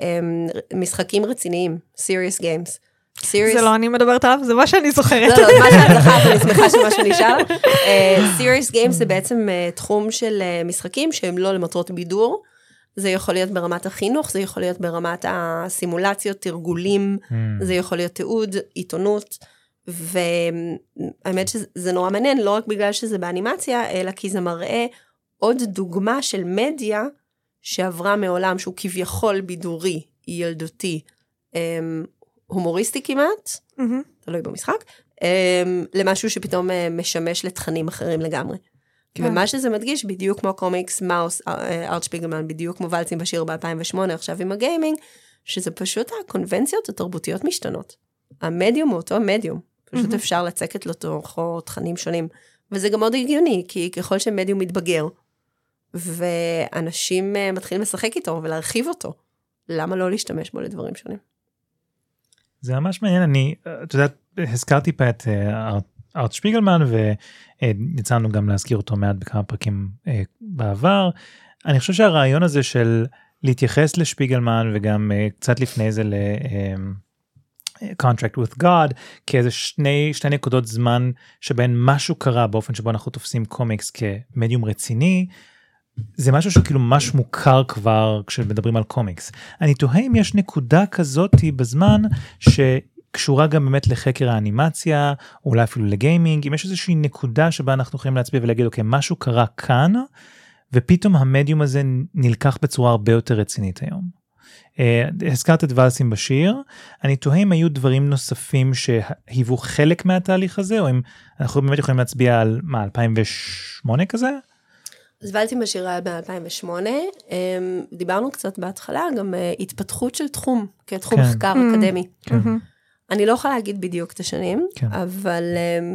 אמ, משחקים רציניים, serious games. Serious... זה לא אני מדברת עליו, זה מה שאני זוכרת. לא, לא, מה שאת זכרת, אני שמחה שמשהו נשאר. אה, serious games זה בעצם אה, תחום של אה, משחקים שהם לא למטרות בידור. זה יכול להיות ברמת החינוך, זה יכול להיות ברמת הסימולציות, תרגולים, Mm. זה יכול להיות תיעוד, עיתונות. והאמת שזה נורא מעניין, לא רק בגלל שזה באנימציה, אלא כי זה מראה עוד דוגמה של מדיה שעברה מעולם שהוא כביכול בידורי, ילדותי, אמ, הומוריסטי כמעט, מהמם. תלוי במשחק, אמ, למשהו שפתאום אה, משמש לתכנים אחרים לגמרי. כן. ומה שזה מדגיש, בדיוק כמו קומיקס מאוס, אה, ארט שפיגלמן, בדיוק כמו ולצים בשיר ב-2008, עכשיו עם הגיימינג, שזה פשוט הקונבנציות התרבותיות משתנות. המדיום הוא אותו מדיום, פשוט מהמם. אפשר לצקת לתוכו תכנים שונים. וזה גם מאוד הגיוני, כי ככל שמדיום מתבגר, ואנשים אה, מתחילים לשחק איתו ולהרחיב אותו, למה לא להשתמש בו לדברים שונים? זה ממש מעניין אני את יודעת הזכרתי פה את אה, ארט- שפיגלמן ויצא לנו גם להזכיר אותו מעט בכמה פרקים אה, בעבר. אני חושב שהרעיון הזה של להתייחס לשפיגלמן וגם אה, קצת לפני זה ל... אה, contract with God כאיזה שני שתי נקודות זמן שבהן משהו קרה באופן שבו אנחנו תופסים קומיקס כמדיום רציני. זה משהו שהוא כאילו ממש מוכר כבר כשמדברים על קומיקס. אני תוהה אם יש נקודה כזאתי בזמן שקשורה גם באמת לחקר האנימציה, או אולי אפילו לגיימינג, אם יש איזושהי נקודה שבה אנחנו יכולים להצביע ולהגיד אוקיי משהו קרה כאן, ופתאום המדיום הזה נלקח בצורה הרבה יותר רצינית היום. Uh, הזכרת את ולסים בשיר, אני תוהה אם היו דברים נוספים שהיוו חלק מהתהליך הזה, או אם אנחנו באמת יכולים להצביע על מה 2008 כזה? אז ולטים בשירה היה ב-2008, דיברנו קצת בהתחלה גם אה, התפתחות של תחום, כתחום כן. מחקר Mm. אקדמי. מהמם. אני לא יכולה להגיד בדיוק את השנים, כן. אבל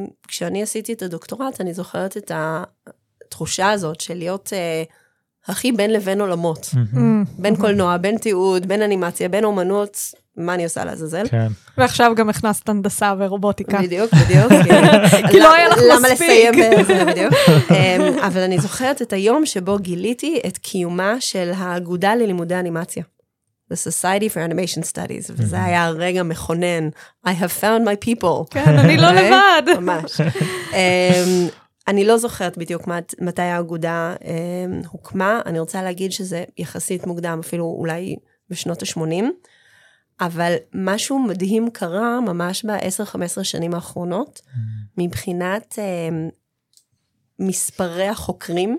um, כשאני עשיתי את הדוקטורט, אני זוכרת את התחושה הזאת של להיות uh, הכי בין לבין עולמות. מהמם. בין קולנוע, בין תיעוד, בין אנימציה, בין אומנות, מה אני עושה לעזאזל? כן. ועכשיו גם הכנסת הנדסה ורובוטיקה. בדיוק, בדיוק. כי לא היה לך למה מספיק. לסיים בזה בדיוק? אמ, אבל אני זוכרת את היום שבו גיליתי את קיומה של האגודה ללימודי אנימציה. The Society for Animation Studies, וזה היה רגע מכונן. I have found my people. כן, אני לא אוקיי? לבד. ממש. אמ, אני לא זוכרת בדיוק מת- מתי האגודה אמ, הוקמה, אני רוצה להגיד שזה יחסית מוקדם, אפילו אולי בשנות ה-80, אבל משהו מדהים קרה ממש ב-10-15 שנים האחרונות, מבחינת אמ, מספרי החוקרים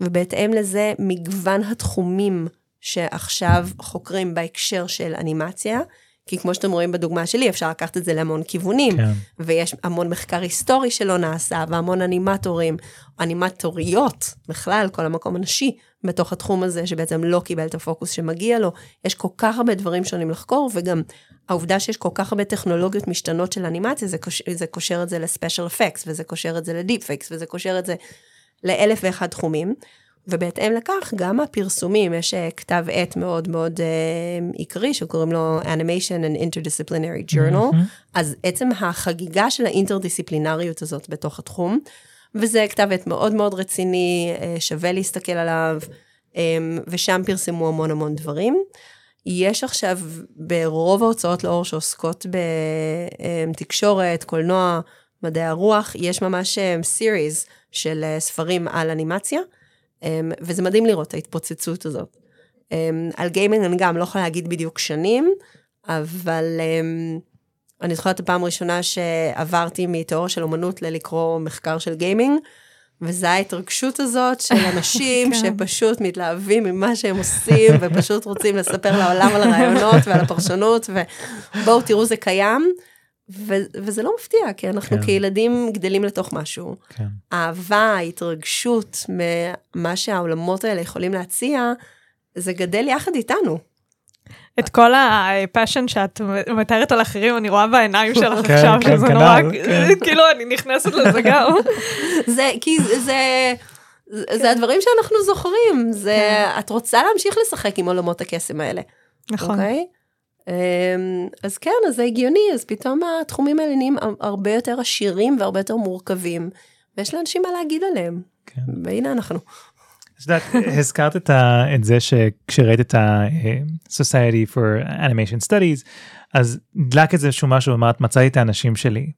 ובהתאם לזה מגוון התחומים שעכשיו חוקרים בהקשר של אנימציה, כי כמו שאתם רואים בדוגמה שלי, אפשר לקחת את זה להמון כיוונים, כן. ויש המון מחקר היסטורי שלא נעשה, והמון אנימטורים, אנימטוריות, בכלל, כל המקום הנשי בתוך התחום הזה, שבעצם לא קיבל את הפוקוס שמגיע לו. יש כל כך הרבה דברים שונים לחקור, וגם העובדה שיש כל כך הרבה טכנולוגיות משתנות של אנימציה, זה, קוש, זה קושר את זה ל special effects, וזה קושר את זה ל deep fakes, וזה קושר את זה לאלף ואחד תחומים. ובהתאם לכך, גם הפרסומים, יש אה, כתב עת מאוד מאוד uh, עיקרי, שקוראים לו Animation and Interdisciplinary Journal, mm-hmm. אז עצם החגיגה של האינטרדיסציפלינריות הזאת בתוך התחום, וזה כתב עת מאוד מאוד רציני, uh, שווה להסתכל עליו, um, ושם פרסמו המון המון דברים. יש עכשיו ברוב ההוצאות לאור שעוסקות בתקשורת, קולנוע, מדעי הרוח, יש ממש סיריז של ספרים על אנימציה. אמ, וזה מדהים לראות את ההתפוצצות הזאת. אמ, על גיימינג אני גם לא יכולה להגיד בדיוק שנים, אבל אמ, אני זוכרת את הפעם הראשונה שעברתי מתיאוריה של אומנות ללקרוא מחקר של גיימינג, וזה ההתרגשות הזאת של אנשים כן. שפשוט מתלהבים ממה שהם עושים, ופשוט רוצים לספר לעולם על הרעיונות ועל הפרשנות, ובואו תראו זה קיים. ו- וזה לא מפתיע, כי אנחנו כן. כילדים גדלים לתוך משהו. כן. אהבה, התרגשות ממה שהעולמות האלה יכולים להציע, זה גדל יחד איתנו. את כל הפאשן שאת מתארת על אחרים, אני רואה בעיניים שלך כן, עכשיו, כן, שזה כנ"ל, נורא, כן. כאילו אני נכנסת לזה גם. זה, כי זה, זה, זה הדברים שאנחנו זוכרים, זה, את רוצה להמשיך לשחק עם עולמות הקסם האלה. נכון. אוקיי? אמ, אז כן, אז זה הגיוני, אז פתאום התחומים האלה נהיים הרבה יותר עשירים והרבה יותר מורכבים, ויש לאנשים מה להגיד עליהם. כן. והנה אנחנו. את יודעת, הזכרת את, ה, את זה שכשראית את ה-Society for Animation Studies, אז דלק איזשהו משהו, אמרת, מצאתי את האנשים שלי.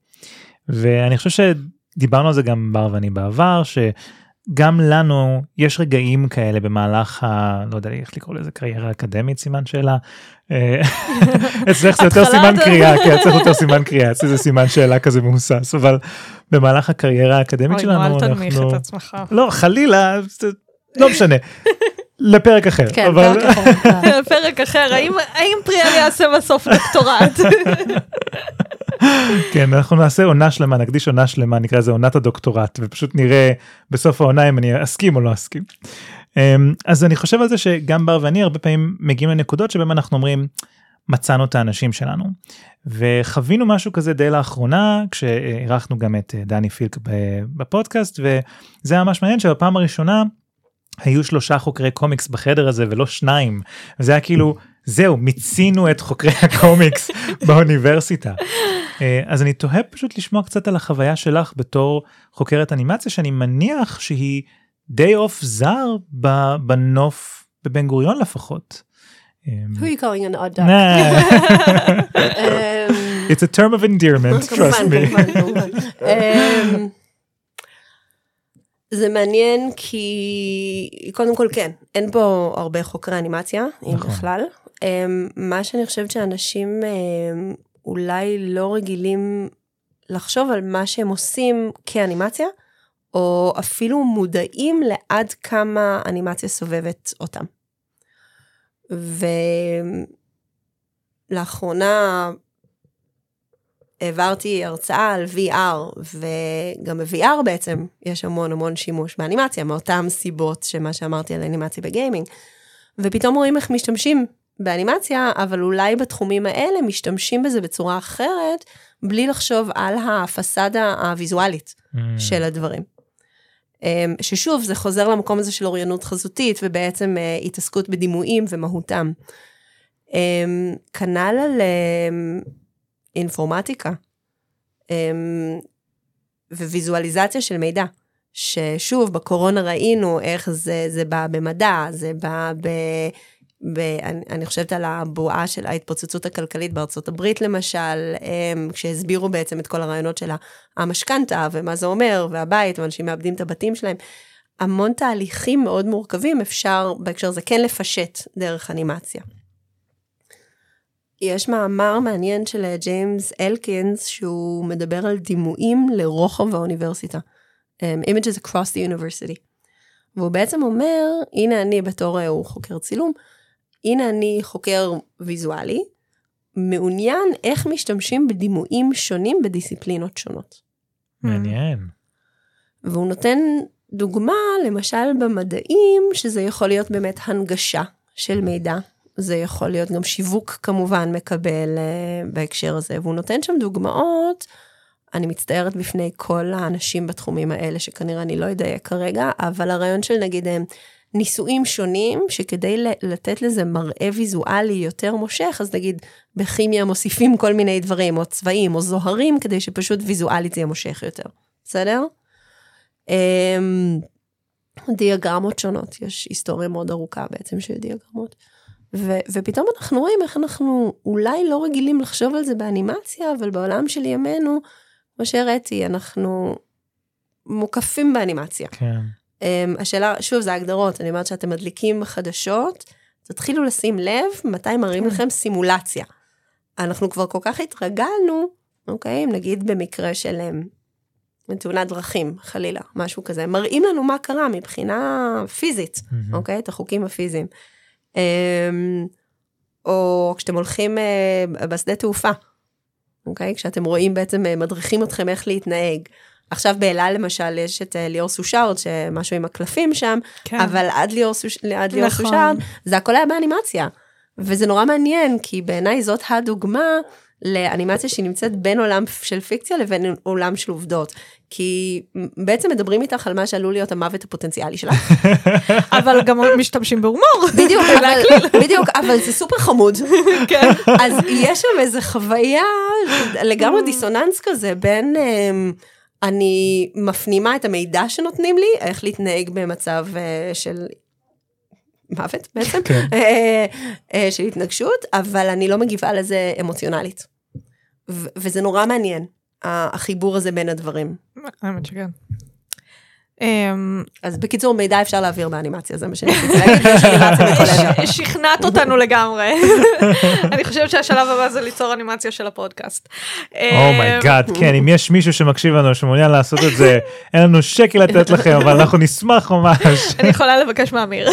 ואני חושב שדיברנו על זה גם בר ואני בעבר, שגם לנו יש רגעים כאלה במהלך ה... לא יודע איך לקרוא לזה, קריירה אקדמית, סימן שאלה. אה, אצלך זה יותר סימן קריאה, כן, אצלך יותר סימן קריאה, אצלי זה סימן שאלה כזה מהוסס, אבל במהלך הקריירה האקדמית שלנו, אוי, נו, אל אנחנו... תנמיך את עצמך. לא, חלילה, לא משנה. לפרק אחר. כן, אבל... פרק אחר. פרק אחר, האם- האם פריאל יעשה בסוף דוקטורט? כן, אנחנו נעשה עונה שלמה, נקדיש עונה שלמה, נקרא לזה עונת הדוקטורט, ופשוט נראה בסוף העונה אם אני אסכים או לא אסכים. אמ, אז אני חושב על זה שגם בר ואני הרבה פעמים מגיעים לנקודות שבהם אנחנו אומרים, מצאנו את האנשים שלנו. וחווינו משהו כזה די לאחרונה, כשאירחנו גם את אה, דני פילק בפודקאסט, וזה היה ממש מעניין שבפעם הראשונה היו שלושה חוקרי קומיקס בחדר הזה ולא שניים. זה היה כאילו, זהו, מיצינו את חוקרי הקומיקס באוניברסיטה. אה, אז אני תוהה פשוט לשמוע קצת על החוויה שלך בתור חוקרת אנימציה, שאני מניח שהיא די עוף זר בנוף בבן גוריון לפחות. אמ, Who are you calling an odd duck? nah, אמ, It's a term of endearment, trust me. זה מעניין כי קודם כל כן, אין פה הרבה חוקרי אנימציה, אם נכון. בכלל. אמ, מה שאני חושבת שאנשים אמ, אולי לא רגילים לחשוב על מה שהם עושים כאנימציה, או אפילו מודעים לעד כמה אנימציה סובבת אותם. ולאחרונה העברתי הרצאה על VR, וגם ב-VR בעצם יש המון המון שימוש באנימציה, מאותן סיבות שמה שאמרתי על אנימציה בגיימינג. ופתאום רואים איך משתמשים באנימציה, אבל אולי בתחומים האלה משתמשים בזה בצורה אחרת, בלי לחשוב על הפסאדה הוויזואלית Mm, של הדברים. אמ, ששוב, זה חוזר למקום הזה של אוריינות חזותית, ובעצם אה, התעסקות בדימויים ומהותם. אמ, כנ"ל על אמ, אינפורמטיקה אמ, וויזואליזציה של מידע. ששוב, בקורונה ראינו איך זה, זה בא במדע, זה בא ב... ב אני, אני חושבת על הבועה של ההתפוצצות הכלכלית בארצות הברית למשל, הם, כשהסבירו בעצם את כל הרעיונות של המשכנתה ומה זה אומר, והבית, ואנשים מאבדים את הבתים שלהם. המון תהליכים מאוד מורכבים אפשר בהקשר הזה כן לפשט דרך אנימציה. יש מאמר מעניין של אה, ג'יימס אלקינס שהוא מדבר על דימויים לרוחב האוניברסיטה. Um, images across the university. והוא בעצם אומר, הנה אני בתור, הוא חוקר צילום, הנה אני חוקר ויזואלי, מעוניין איך משתמשים בדימויים שונים בדיסציפלינות שונות. מעניין. והוא נותן דוגמה, למשל במדעים, שזה יכול להיות באמת הנגשה של מידע. זה יכול להיות גם שיווק כמובן מקבל uh, בהקשר הזה, והוא נותן שם דוגמאות, אני מצטערת בפני כל האנשים בתחומים האלה, שכנראה אני לא אדייק כרגע, אבל הרעיון של נגיד הם ניסויים שונים, שכדי לתת לזה מראה ויזואלי יותר מושך, אז נגיד בכימיה מוסיפים כל מיני דברים, או צבעים, או זוהרים, כדי שפשוט ויזואלית זה יהיה מושך יותר, בסדר? אמ, דיאגרמות שונות, יש היסטוריה מאוד ארוכה בעצם של דיאגרמות. ו- ופתאום אנחנו רואים איך אנחנו אולי לא רגילים לחשוב על זה באנימציה, אבל בעולם של ימינו, כמו שהראיתי, אנחנו מוקפים באנימציה. כן. Um, השאלה, שוב, זה הגדרות, אני אומרת שאתם מדליקים חדשות, תתחילו לשים לב מתי מראים כן. לכם סימולציה. אנחנו כבר כל כך התרגלנו, אוקיי, נגיד במקרה של תאונת דרכים, חלילה, משהו כזה, מראים לנו מה קרה מבחינה פיזית, mm-hmm. אוקיי? את החוקים הפיזיים. Um, או כשאתם הולכים uh, בשדה תעופה, אוקיי? כשאתם רואים בעצם, uh, מדריכים אתכם איך להתנהג. עכשיו באלעל למשל יש את uh, ליאור סושארד, שמשהו עם הקלפים שם, כן. אבל עד ליאור, סוש... עד ליאור נכון. סושארד, זה הכל היה באנימציה. וזה נורא מעניין, כי בעיניי זאת הדוגמה לאנימציה שהיא נמצאת בין עולם של פיקציה לבין עולם של עובדות. כי בעצם מדברים איתך על מה שעלול להיות המוות הפוטנציאלי שלך. אבל גם משתמשים בהומור. בדיוק, אבל, בדיוק, אבל זה סופר חמוד. כן. אז יש שם איזה חוויה לגמרי דיסוננס כזה בין... אמ, אני מפנימה את המידע שנותנים לי, איך להתנהג במצב אה, של מוות בעצם, כן. אה, אה, של התנגשות, אבל אני לא מגיבה לזה אמוציונלית. וזה נורא מעניין, החיבור הזה בין הדברים. האמת שכן. אמ, אז בקיצור, מידע אפשר להעביר באנימציה, זה מה שאני רוצה להגיד, יש אנימציה מכל שכנעת אותנו לגמרי. אני חושבת שהשלב הבא זה ליצור אנימציה של הפודקאסט. Oh my God, oh כן, אם יש מישהו שמקשיב לנו שמעוניין לעשות את זה, אין לנו שקל לתת לכם, אבל אנחנו נשמח ממש. אני יכולה לבקש מאמיר,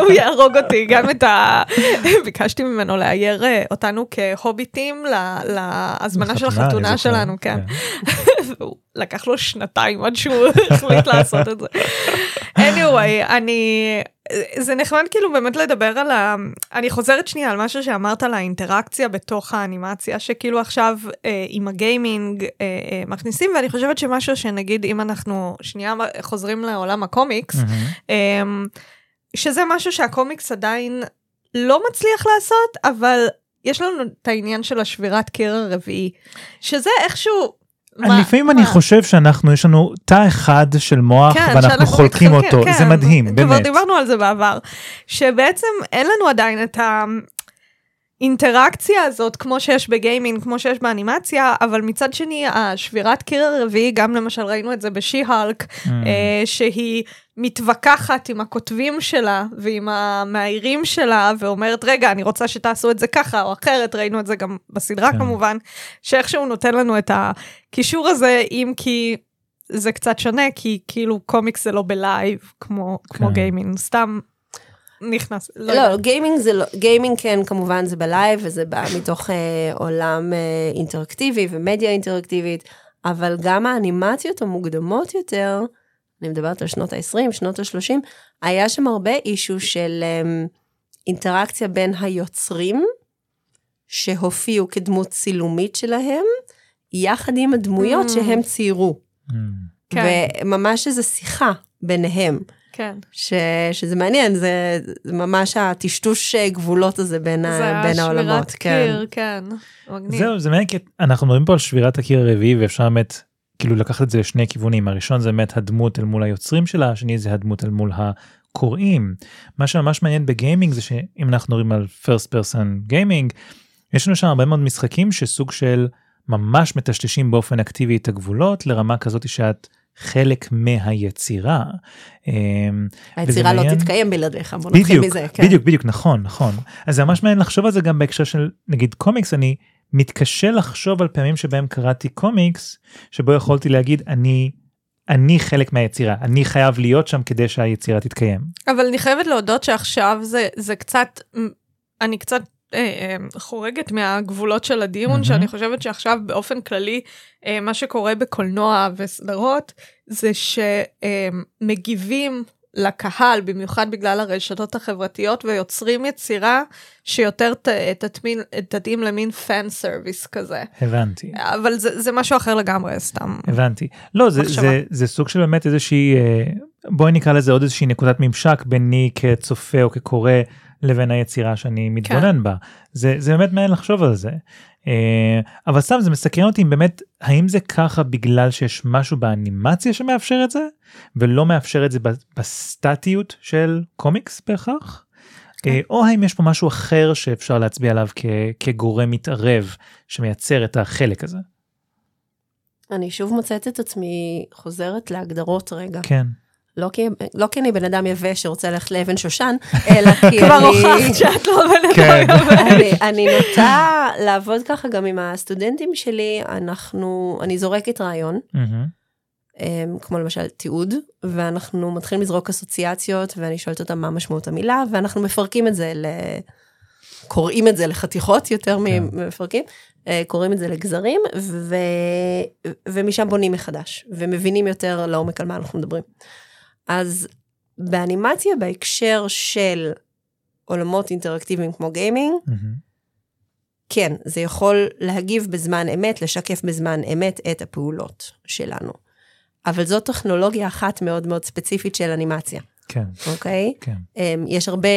הוא יהרוג אותי, גם את ה... ביקשתי ממנו לאייר אה, אותנו כהוביטים להזמנה של החתונה שלנו, כן. כן. לקח לו שנתיים עד שהוא החליט לעשות את זה. anyway, אני, זה נחמד כאילו באמת לדבר על ה... אני חוזרת שנייה על משהו שאמרת על האינטראקציה בתוך האנימציה, שכאילו עכשיו אה, עם הגיימינג אה, אה, מכניסים, ואני חושבת שמשהו שנגיד אם אנחנו שנייה חוזרים לעולם הקומיקס, mm-hmm. אה, שזה משהו שהקומיקס עדיין לא מצליח לעשות, אבל יש לנו את העניין של השבירת קיר הרביעי, שזה איכשהו... מה, לפעמים מה? אני חושב שאנחנו, יש לנו תא אחד של מוח כן, ואנחנו חולקים אותו, כן, זה מדהים, באמת. כבר דיברנו על זה בעבר, שבעצם אין לנו עדיין את האינטראקציה הזאת, כמו שיש בגיימינג, כמו שיש באנימציה, אבל מצד שני, השבירת קיר הרביעי, גם למשל ראינו את זה בשי-הלק, mm. אה, שהיא... מתווכחת עם הכותבים שלה ועם המאיירים שלה ואומרת רגע אני רוצה שתעשו את זה ככה או אחרת ראינו את זה גם בסדרה כן. כמובן שאיכשהו נותן לנו את הקישור הזה אם כי זה קצת שונה כי כאילו קומיקס זה לא ב live כמו כן. כמו גיימינג סתם. נכנס. לא, לא גיימינג זה לא, גיימינג כן כמובן זה ב live וזה בא מתוך אה, עולם אה, אינטראקטיבי ומדיה אינטראקטיבית, אבל גם האנימציות המוקדמות יותר, אני מדברת על שנות ה-20, שנות ה-30, היה שם הרבה issue של um, אינטראקציה בין היוצרים, שהופיעו כדמות צילומית שלהם, יחד עם הדמויות mm. שהם ציירו. Mm. כן. וממש איזו שיחה ביניהם. כן. ש, שזה מעניין, זה, זה ממש הטשטוש גבולות הזה בין, ה, בין העולמות. זה השבירת קיר, כן. כן. זהו, זה מעניין, כי אנחנו מדברים פה על שבירת הקיר הרביעי, ואפשר באמת כאילו לקחת את זה לשני כיוונים הראשון זה באמת הדמות אל מול היוצרים שלה השני זה הדמות אל מול הקוראים מה שממש מעניין בגיימינג זה שאם אנחנו מדברים על first person gaming יש לנו שם הרבה מאוד משחקים שסוג של ממש מטשטשים באופן אקטיבי את הגבולות לרמה כזאת שאת חלק מהיצירה. אמ, היצירה לא מעניין... תתקיים בלעדיך, בוא נתחיל מזה. כן. בדיוק, בדיוק, נכון, נכון. אז זה ממש מעניין לחשוב על זה גם בהקשר של נגיד קומיקס, אני מתקשה לחשוב על פעמים שבהם קראתי קומיקס, שבו יכולתי להגיד, אני אני חלק מהיצירה, אני חייב להיות שם כדי שהיצירה תתקיים. אבל אני חייבת להודות שעכשיו זה, זה קצת, אני קצת אה, אה, חורגת מהגבולות של הדיון, Mhm. שאני חושבת שעכשיו באופן כללי, אה, מה שקורה בקולנוע וסדרות, זה שמגיבים לקהל, במיוחד בגלל הרשתות החברתיות, ויוצרים יצירה שיותר ת, תתמין, תתאים למין פן סרוויס כזה. הבנתי. אבל זה, זה משהו אחר לגמרי, סתם. הבנתי. לא, זה, מחשבה. זה, זה סוג של באמת איזושהי, בואי נקרא לזה עוד איזושהי נקודת ממשק ביני כצופה או כקורא לבין היצירה שאני מתבונן בה. זה, זה באמת מעניין לחשוב על זה. אה, אבל סתם זה מסקרן אותי אם באמת, האם זה ככה בגלל שיש משהו באנימציה שמאפשר את זה, ולא מאפשר את זה בסטטיות של קומיקס בהכרח? אה, או האם יש פה משהו אחר שאפשר להצביע עליו כ- כגורם מתערב שמייצר את החלק הזה? אני שוב מוצאת את עצמי חוזרת להגדרות רגע. כן. לא כי, לא כי אני בן אדם יבש שרוצה ללכת לאבן שושן, אלא כי כבר אני... הוכחת שאת לא בן כן. אדם. אני, אני נוטה לעבוד ככה גם עם הסטודנטים שלי, אנחנו, אני זורקת רעיון. אמ, כמו למשל תיעוד, ואנחנו מתחילים לזרוק אסוציאציות, ואני שואלת אותם מה משמעות המילה, ואנחנו מפרקים את זה ל... קוראים את זה לחתיכות יותר כן. ממפרקים, אה, קוראים את זה לגזרים, ו... ומשם בונים מחדש, ומבינים יותר לעומק על מה אנחנו מדברים. אז באנימציה בהקשר של עולמות אינטראקטיביים כמו גיימינג, מהמם. כן, זה יכול להגיב בזמן אמת, לשקף בזמן אמת את הפעולות שלנו. אבל זו טכנולוגיה אחת מאוד מאוד ספציפית של אנימציה, כן, אוקיי? כן. אמ, יש הרבה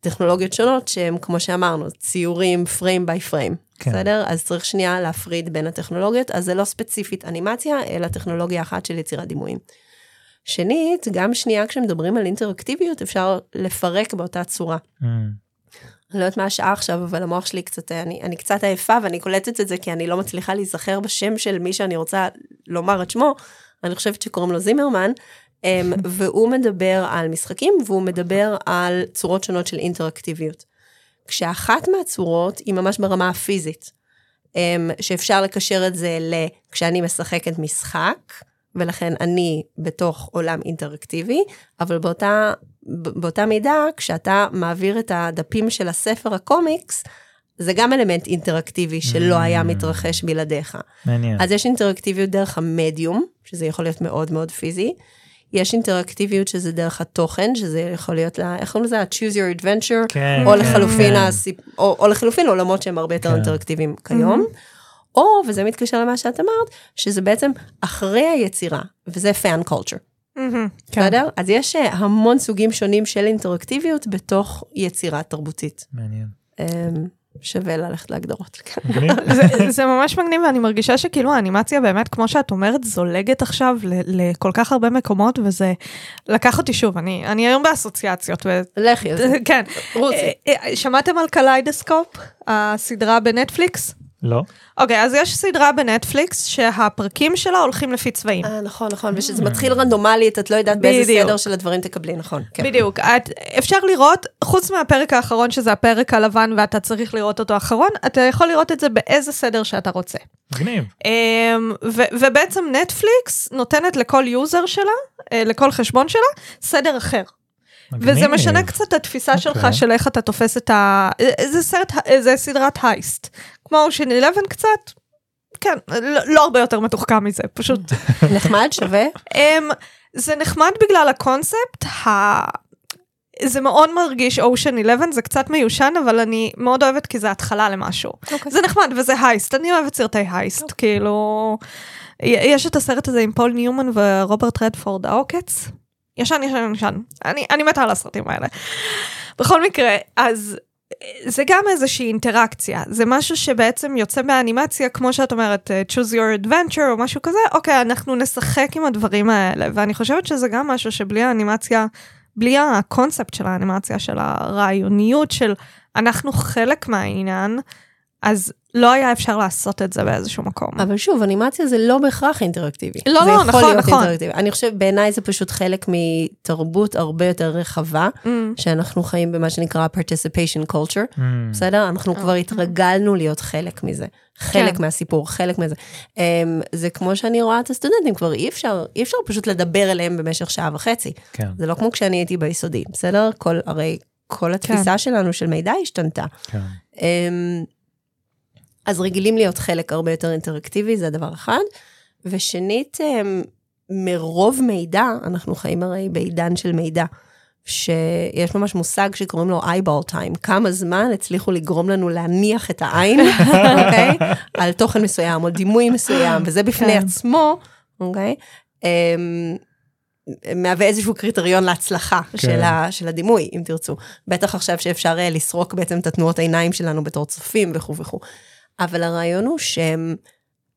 טכנולוגיות שונות שהן, כמו שאמרנו, ציורים פריים ביי פריים, כן. בסדר? אז צריך שנייה להפריד בין הטכנולוגיות, אז זה לא ספציפית אנימציה, אלא טכנולוגיה אחת של יצירת דימויים. שנית, גם שנייה כשמדברים על אינטראקטיביות, אפשר לפרק באותה צורה. מהמם. אני לא יודעת מה השעה עכשיו, אבל המוח שלי קצת, אני, אני קצת עייפה ואני קולטת את זה כי אני לא מצליחה להיזכר בשם של מי שאני רוצה לומר את שמו. אני חושבת שקוראים לו זימרמן, אמ, והוא מדבר על משחקים והוא מדבר על צורות שונות של אינטראקטיביות. כשאחת מהצורות היא ממש ברמה הפיזית, אמ, שאפשר לקשר את זה לכשאני משחקת משחק, ולכן אני בתוך עולם אינטראקטיבי, אבל באותה, באותה מידה, כשאתה מעביר את הדפים של הספר הקומיקס, זה גם אלמנט אינטראקטיבי שלא היה מתרחש בלעדיך. מעניין. אז יש אינטראקטיביות דרך המדיום, שזה יכול להיות מאוד מאוד פיזי. יש אינטראקטיביות שזה דרך התוכן, שזה יכול להיות, לה, איך קוראים לזה? ה-choose your adventure, כן, או כן, לחלופין, כן. הסיפ... או, או לחלופין עולמות שהם הרבה יותר כן. אינטראקטיביים כיום. או, וזה מתקשר למה שאת אמרת, שזה בעצם אחרי היצירה, וזה fan culture. כן. בסדר? אז יש אה, המון סוגים שונים של אינטראקטיביות בתוך יצירה תרבותית. מעניין. אמ, שווה ללכת להגדרות. זה, זה ממש מגניב ואני מרגישה שכאילו האנימציה באמת כמו שאת אומרת זולגת עכשיו ל- לכל כך הרבה מקומות וזה לקח אותי שוב אני אני היום באסוציאציות. ו... לכי על זה. כן. רוצי. אה, אה, שמעתם על קליידסקופ הסדרה בנטפליקס? לא? אוקיי אז יש סדרה בנטפליקס שהפרקים שלה הולכים לפי צבעים. אה, נכון, נכון, ושזה מתחיל רנדומלית, את לא יודעת באיזה. סדר של הדברים תקבלי, נכון. כן. בדיוק, את, אפשר לראות, חוץ מהפרק האחרון שזה הפרק הלבן ואתה צריך לראות אותו אחרון, אתה יכול לראות את זה באיזה סדר שאתה רוצה. מגניב. אמ, ובעצם נטפליקס נותנת לכל user שלה, אה, לכל חשבון שלה, סדר אחר. מגניב. וזה משנה קצת את התפיסה שלך אוקיי. של איך אתה תופס את ה... זה סרט, זה סדרת heist. כמו אושן 11 קצת, כן, לא, לא הרבה יותר מתוחכם מזה, פשוט נחמד, שווה. Um, זה נחמד בגלל הקונספט, ה... זה מאוד מרגיש אושן 11, זה קצת מיושן, אבל אני מאוד אוהבת כי זה התחלה למשהו. אוקיי. זה נחמד וזה heist, אני אוהבת סרטי heist, כאילו... י- יש את הסרט הזה עם פול ניומן ורוברט רדפורד, העוקץ. ישן, ישן, ישן. אני, אני מתה על הסרטים האלה. בכל מקרה, אז זה גם איזושהי אינטראקציה, זה משהו שבעצם יוצא מהאנימציה, כמו שאת אומרת, אה, choose your adventure או משהו כזה, אוקיי, אנחנו נשחק עם הדברים האלה, ואני חושבת שזה גם משהו שבלי האנימציה, בלי הקונספט של האנימציה, של הרעיוניות של אנחנו חלק מהעניין, אז לא היה אפשר לעשות את זה באיזשהו מקום. אבל שוב, אנימציה זה לא בהכרח אינטראקטיבי. לא, זה לא, יכול נכון, להיות נכון. אינטראקטיבי. אני חושבת, בעיניי זה פשוט חלק מתרבות הרבה יותר רחבה, Mm. שאנחנו חיים במה שנקרא participation culture, Mm. בסדר? אנחנו כבר אוקיי. התרגלנו להיות חלק מזה. חלק כן. מהסיפור, חלק מזה. Um, זה כמו שאני רואה את הסטודנטים, כבר אי אפשר, אי אפשר פשוט לדבר אליהם במשך שעה וחצי. כן, זה לא כמו כשאני הייתי ביסודי, בסדר? כל, הרי כל התפיסה שלנו של מידע השתנתה. כן. אז רגילים להיות חלק הרבה יותר אינטראקטיבי, זה דבר אחד. ושנית, אמ, מרוב מידע, אנחנו חיים הרי בעידן של מידע, שיש ממש מושג שקוראים לו eyeball time, כמה זמן הצליחו לגרום לנו להניח את העין, אוקיי? על תוכן מסוים או דימוי מסוים, וזה בפני כן. עצמו, אוקיי? אמ, מהווה איזשהו קריטריון להצלחה כן. של, ה, של הדימוי, אם תרצו. בטח עכשיו שאפשר אה, לסרוק בעצם את התנועות העיניים שלנו בתור צופים וכו' וכו'. אבל הרעיון הוא שהם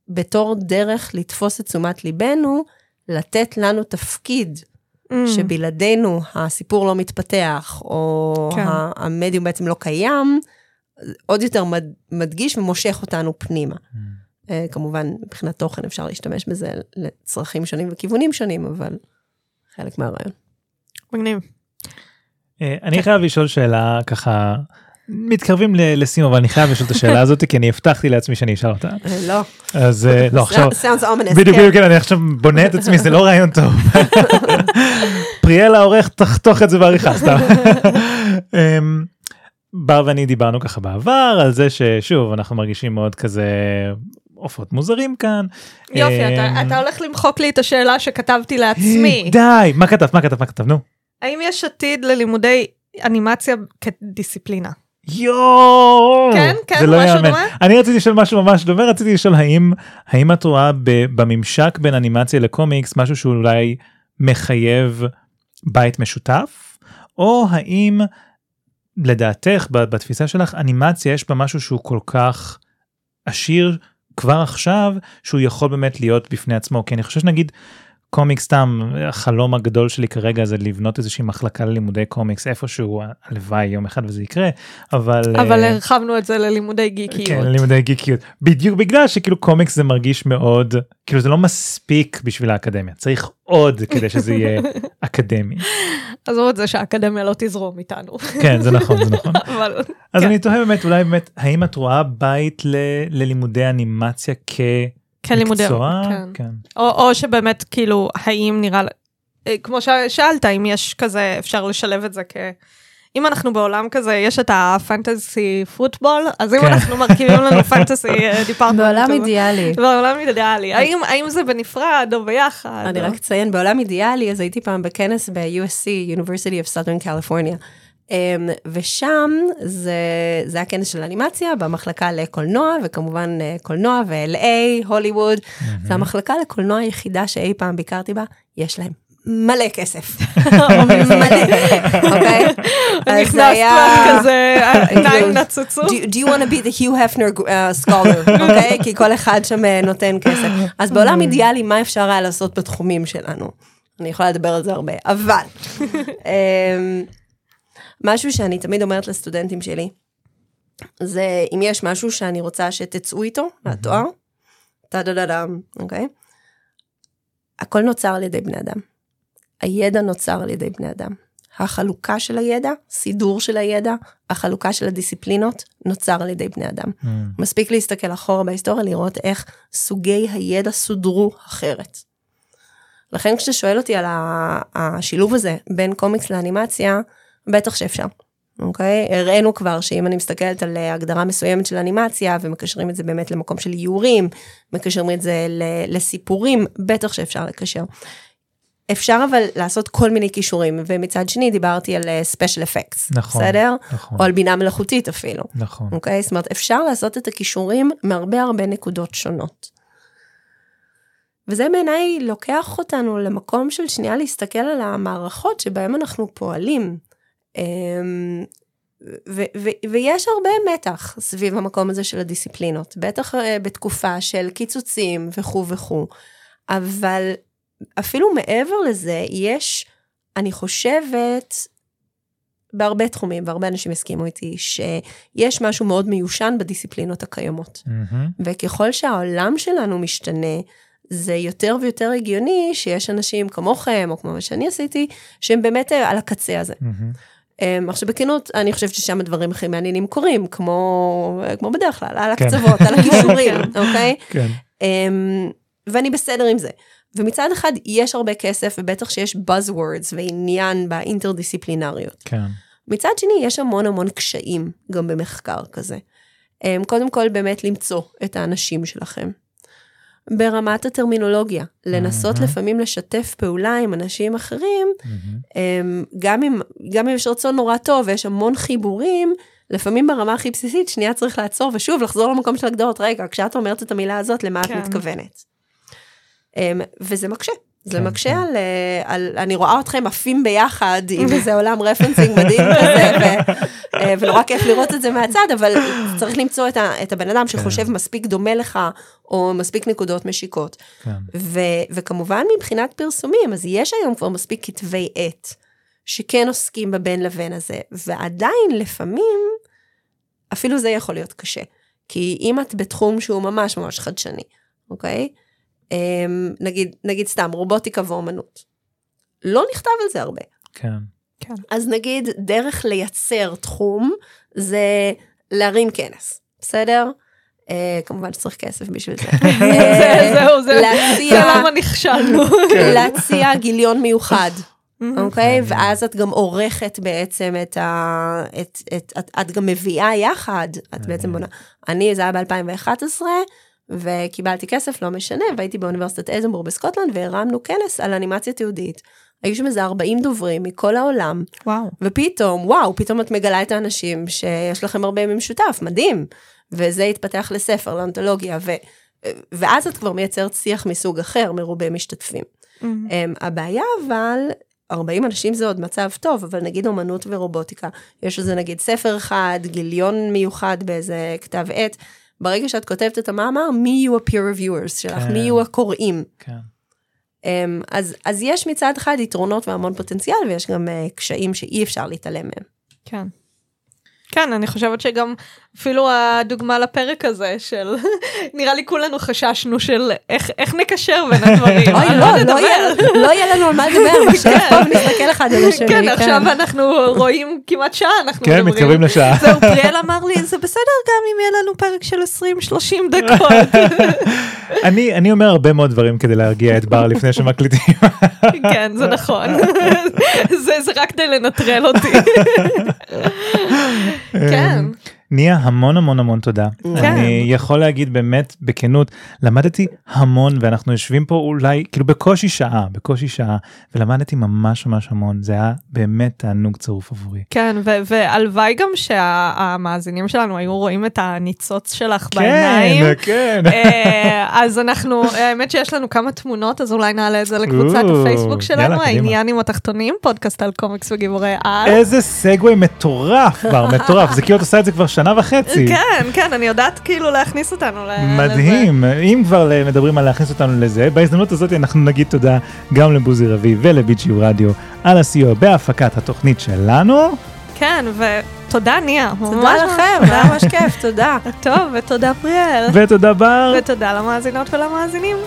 בתור דרך לתפוס את תשומת ליבנו, לתת לנו תפקיד Mm. שבלעדינו הסיפור לא מתפתח, או כן. המדיום בעצם לא קיים, עוד יותר מד, מדגיש ומושך אותנו פנימה. Mm. אה, כמובן, מבחינת תוכן אפשר להשתמש בזה לצרכים שונים וכיוונים שונים, אבל חלק מהרעיון. מגניב. אה, אני חייב לשאול שאלה ככה, מתקרבים לסיום, אבל אני חייב לשאול את השאלה הזאת, כי אני הבטחתי לעצמי שאני אשאל אותה. אה, לא, אז אה, לא, עכשיו, sounds ominous. בדיוק, כן. בדיוק, כן, אני עכשיו בונה את עצמי, זה לא רעיון טוב. פריאל העורך, תחתוך את זה בעריכה, סתם. אמ, בר ואני דיברנו ככה בעבר על זה ששוב אנחנו מרגישים מאוד כזה עופות מוזרים כאן. יופי, אמ, אתה- אתה הולך למחוק לי את השאלה שכתבתי לעצמי. די, מה כתבת, מה כתבת, מה כתבת, נו. האם יש עתיד ללימודי אנימציה כדיסציפלינה? יואו, כן, כן, זה לא משהו יאמן. דומה? אני רציתי לשאול משהו ממש דומה, רציתי לשאול האם, האם את רואה בממשק בין אנימציה לקומיקס משהו שאולי מחייב בית משותף, או האם לדעתך בתפיסה שלך אנימציה יש בה משהו שהוא כל כך עשיר כבר עכשיו שהוא יכול באמת להיות בפני עצמו כי אני חושב שנגיד קומיקס סתם החלום הגדול שלי כרגע זה לבנות איזושהי מחלקה ללימודי קומיקס איפשהו הלוואי יום אחד וזה יקרה אבל אבל אה, הרחבנו את זה ללימודי גיקיות. כן, לימודי גיקיות. בדיוק בגלל שכאילו קומיקס זה מרגיש מאוד, כאילו זה לא מספיק בשביל האקדמיה, צריך עוד כדי שזה יהיה אקדמי. עזוב את זה שהאקדמיה לא תזרום איתנו. כן, זה נכון, זה נכון. אבל אז כן. אני תוהה באמת, אולי באמת, האם את רואה בית ל- ללימודי אנימציה כלימודי... כמקצוע? כן. כן. או, או שבאמת כאילו האם נראה אה, כמו ששאלת אם יש כזה אפשר לשלב את זה כ... אם אנחנו בעולם כזה יש את הפנטסי פוטבול אז אם כן. אנחנו מרכיבים לנו פנטסי דיפרטמנט. בעולם אידיאלי. בעולם אידיאלי האם האם זה בנפרד או ביחד. אני או- רק אציין, בעולם אידיאלי, אז הייתי פעם בכנס ב-USC, University of Southern California, ושם זה, זה היה כנס של אנימציה במחלקה לקולנוע, וכמובן אה, קולנוע ו-LA, הוליווד, זה המחלקה לקולנוע היחידה שאי פעם ביקרתי בה, יש להם מלא כסף. מלא, אוקיי? אז זה נכנסת היה... כזה העיניים נצצו. Do, do you want to be the Hugh Hefner uh, scholar, אוקיי? כי כל אחד שם אה, נותן כסף. אז בעולם אידיאלי, מה אפשר היה לעשות בתחומים שלנו? אני יכולה לדבר על זה הרבה, אבל אמ, משהו שאני תמיד אומרת לסטודנטים שלי, זה אם יש משהו שאני רוצה שתצאו איתו מהתואר, טה דה דה דם, אוקיי? הכל נוצר על ידי בני אדם. הידע נוצר על ידי בני אדם. החלוקה של הידע, סידור של הידע, החלוקה של הדיסציפלינות, נוצר על ידי בני אדם. Mm, מספיק להסתכל אחורה בהיסטוריה, לראות איך סוגי הידע סודרו אחרת. לכן כשאתה שואל אותי על השילוב הזה בין קומיקס לאנימציה, בטח שאפשר. אוקיי? הראינו כבר שאם אני מסתכלת על אה, הגדרה מסוימת של אנימציה ומקשרים את זה באמת למקום של איורים, מקשרים את זה לסיפורים, בטח שאפשר לקשר. אפשר אבל לעשות כל מיני כישורים, ומצד שני דיברתי על ספיישל אפקטס, נכון, בסדר? נכון, או על בינה מלאכותית אפילו. נכון. אוקיי? זאת אומרת, אפשר לעשות את הכישורים מהרבה הרבה נקודות שונות. וזה בעיניי לוקח אותנו למקום של שנייה להסתכל על המערכות שבהן אנחנו פועלים. אמ, ו- ו- ויש הרבה מתח סביב המקום הזה של הדיסציפלינות, בטח אה, בתקופה של קיצוצים וכו' וכו', אבל אפילו מעבר לזה, יש, אני חושבת, בהרבה תחומים, והרבה אנשים יסכימו איתי, שיש משהו מאוד מיושן בדיסציפלינות הקיימות. מהמם. וככל שהעולם שלנו משתנה, זה יותר ויותר הגיוני שיש אנשים כמוכם, או כמו מה שאני עשיתי, שהם באמת אה, על הקצה הזה. מהמם. אמ, עכשיו בכנות, אני חושבת ששם הדברים הכי מעניינים קורים, כמו, כמו בדרך כלל, על כן. הקצוות, על הכישורים, אוקיי? כן. אמ, ואני בסדר עם זה. ומצד אחד יש הרבה כסף, ובטח שיש buzzwords ועניין באינטרדיסציפלינריות. כן. מצד שני, יש המון המון קשיים גם במחקר כזה. אמ, קודם כל, באמת למצוא את האנשים שלכם. ברמת הטרמינולוגיה, לנסות מהמם. לפעמים לשתף פעולה עם אנשים אחרים. אמ, גם אם, גם אם יש רצון נורא טוב ויש המון חיבורים, לפעמים ברמה הכי בסיסית, שנייה צריך לעצור ושוב לחזור למקום של הגדרות, רגע, כשאת אומרת את המילה הזאת, למה כן. את מתכוונת? אמ, וזה מקשה. זה כן, מקשה כן. על, אה, על, אני רואה אתכם עפים ביחד עם איזה עולם referencing מדהים כזה, ו, ונורא כיף לראות את זה מהצד, אבל צריך למצוא את, ה, את הבן אדם שחושב מספיק דומה לך, או מספיק נקודות משיקות. כן. ו, וכמובן מבחינת פרסומים, אז יש היום כבר מספיק כתבי עת שכן עוסקים בבין לבין הזה, ועדיין לפעמים אפילו זה יכול להיות קשה. כי אם את בתחום שהוא ממש ממש חדשני, אוקיי? אמ, נגיד, נגיד סתם רובוטיקה ואומנות. לא נכתב על זה הרבה. כן. אז נגיד דרך לייצר תחום זה להרים כנס, בסדר? אה, כמובן שצריך כסף בשביל זה. זה- זהו, זה זה להציע, למה נכשלנו. להציע גיליון מיוחד, אוקיי? ואז את גם עורכת בעצם את ה... את, את, את, את גם מביאה יחד, את בעצם בונה. אני, זה היה ב-2011, וקיבלתי כסף, לא משנה, והייתי באוניברסיטת אדנבורג בסקוטלנד, והרמנו כנס על אנימציה תיעודית. היו שם איזה 40 דוברים מכל העולם, וואו. ופתאום, וואו, פתאום את מגלה את האנשים שיש לכם הרבה במשותף, מדהים. וזה התפתח לספר, לאונתולוגיה, ו, ואז את כבר מייצרת שיח מסוג אחר, מרובה משתתפים. Um, הבעיה אבל, 40 אנשים זה עוד מצב טוב, אבל נגיד אומנות ורובוטיקה, יש לזה נגיד ספר אחד, גיליון מיוחד באיזה כתב עת, ברגע שאת כותבת את המאמר, מי יהיו ה-peer reviewers שלך, כן. מי יהיו הקוראים. כן. Um, אז, אז יש מצד אחד יתרונות והמון פוטנציאל, ויש גם uh, קשיים שאי אפשר להתעלם מהם. כן. כן, אני חושבת שגם אפילו הדוגמה לפרק הזה של, נראה לי כולנו חששנו של איך, איך נקשר בין הדברים. אוי, לא, לא? יהיה, לא יהיה לנו על מה לדבר, נשב פה ונסתכל אחד על השני. כן, עכשיו אנחנו רואים כמעט שעה, אנחנו כן, מדברים. מתקרבים לשעה. זהו, פריאל אמר לי, זה בסדר גם אם יהיה לנו פרק של 20-30 דקות. אני אני אומר הרבה מאוד דברים כדי להרגיע את בר לפני שמקליטים. כן, זה נכון. זה זה רק כדי לנטרל אותי. כן. ניה המון המון המון תודה. כן. אני יכול להגיד באמת בכנות למדתי המון ואנחנו יושבים פה אולי כאילו בקושי שעה בקושי שעה ולמדתי ממש ממש המון זה היה באמת תענוג צרוף עבורי. כן, והלוואי גם שהמאזינים שלנו היו רואים את הניצוץ שלך בעיניים. כן. אה, אז אנחנו, האמת שיש לנו כמה תמונות, אז אולי נעלה את זה לקבוצת או, הפייסבוק שלנו, יאללה. העניין עם התחתונים, פודקאסט על קומיקס וגיבורי על. איזה סגווי מטורף כבר מטורף זה כאילו את עושה את זה כבר שנה וחצי. כן, כן, אני יודעת כאילו להכניס אותנו ל- לזה. מדהים אם כבר מדברים על להכניס אותנו לזה בהזדמנות הזאת אנחנו נגיד תודה גם לבוזי רביב ולביצ'יו רדיו על הסיוע בהפקת התוכנית שלנו. כן, ותודה ניה. תודה ממש לכם, ממש היה ממש כיף, תודה. טוב, ותודה פריאל. ותודה בר. ותודה למאזינות ולמאזינים.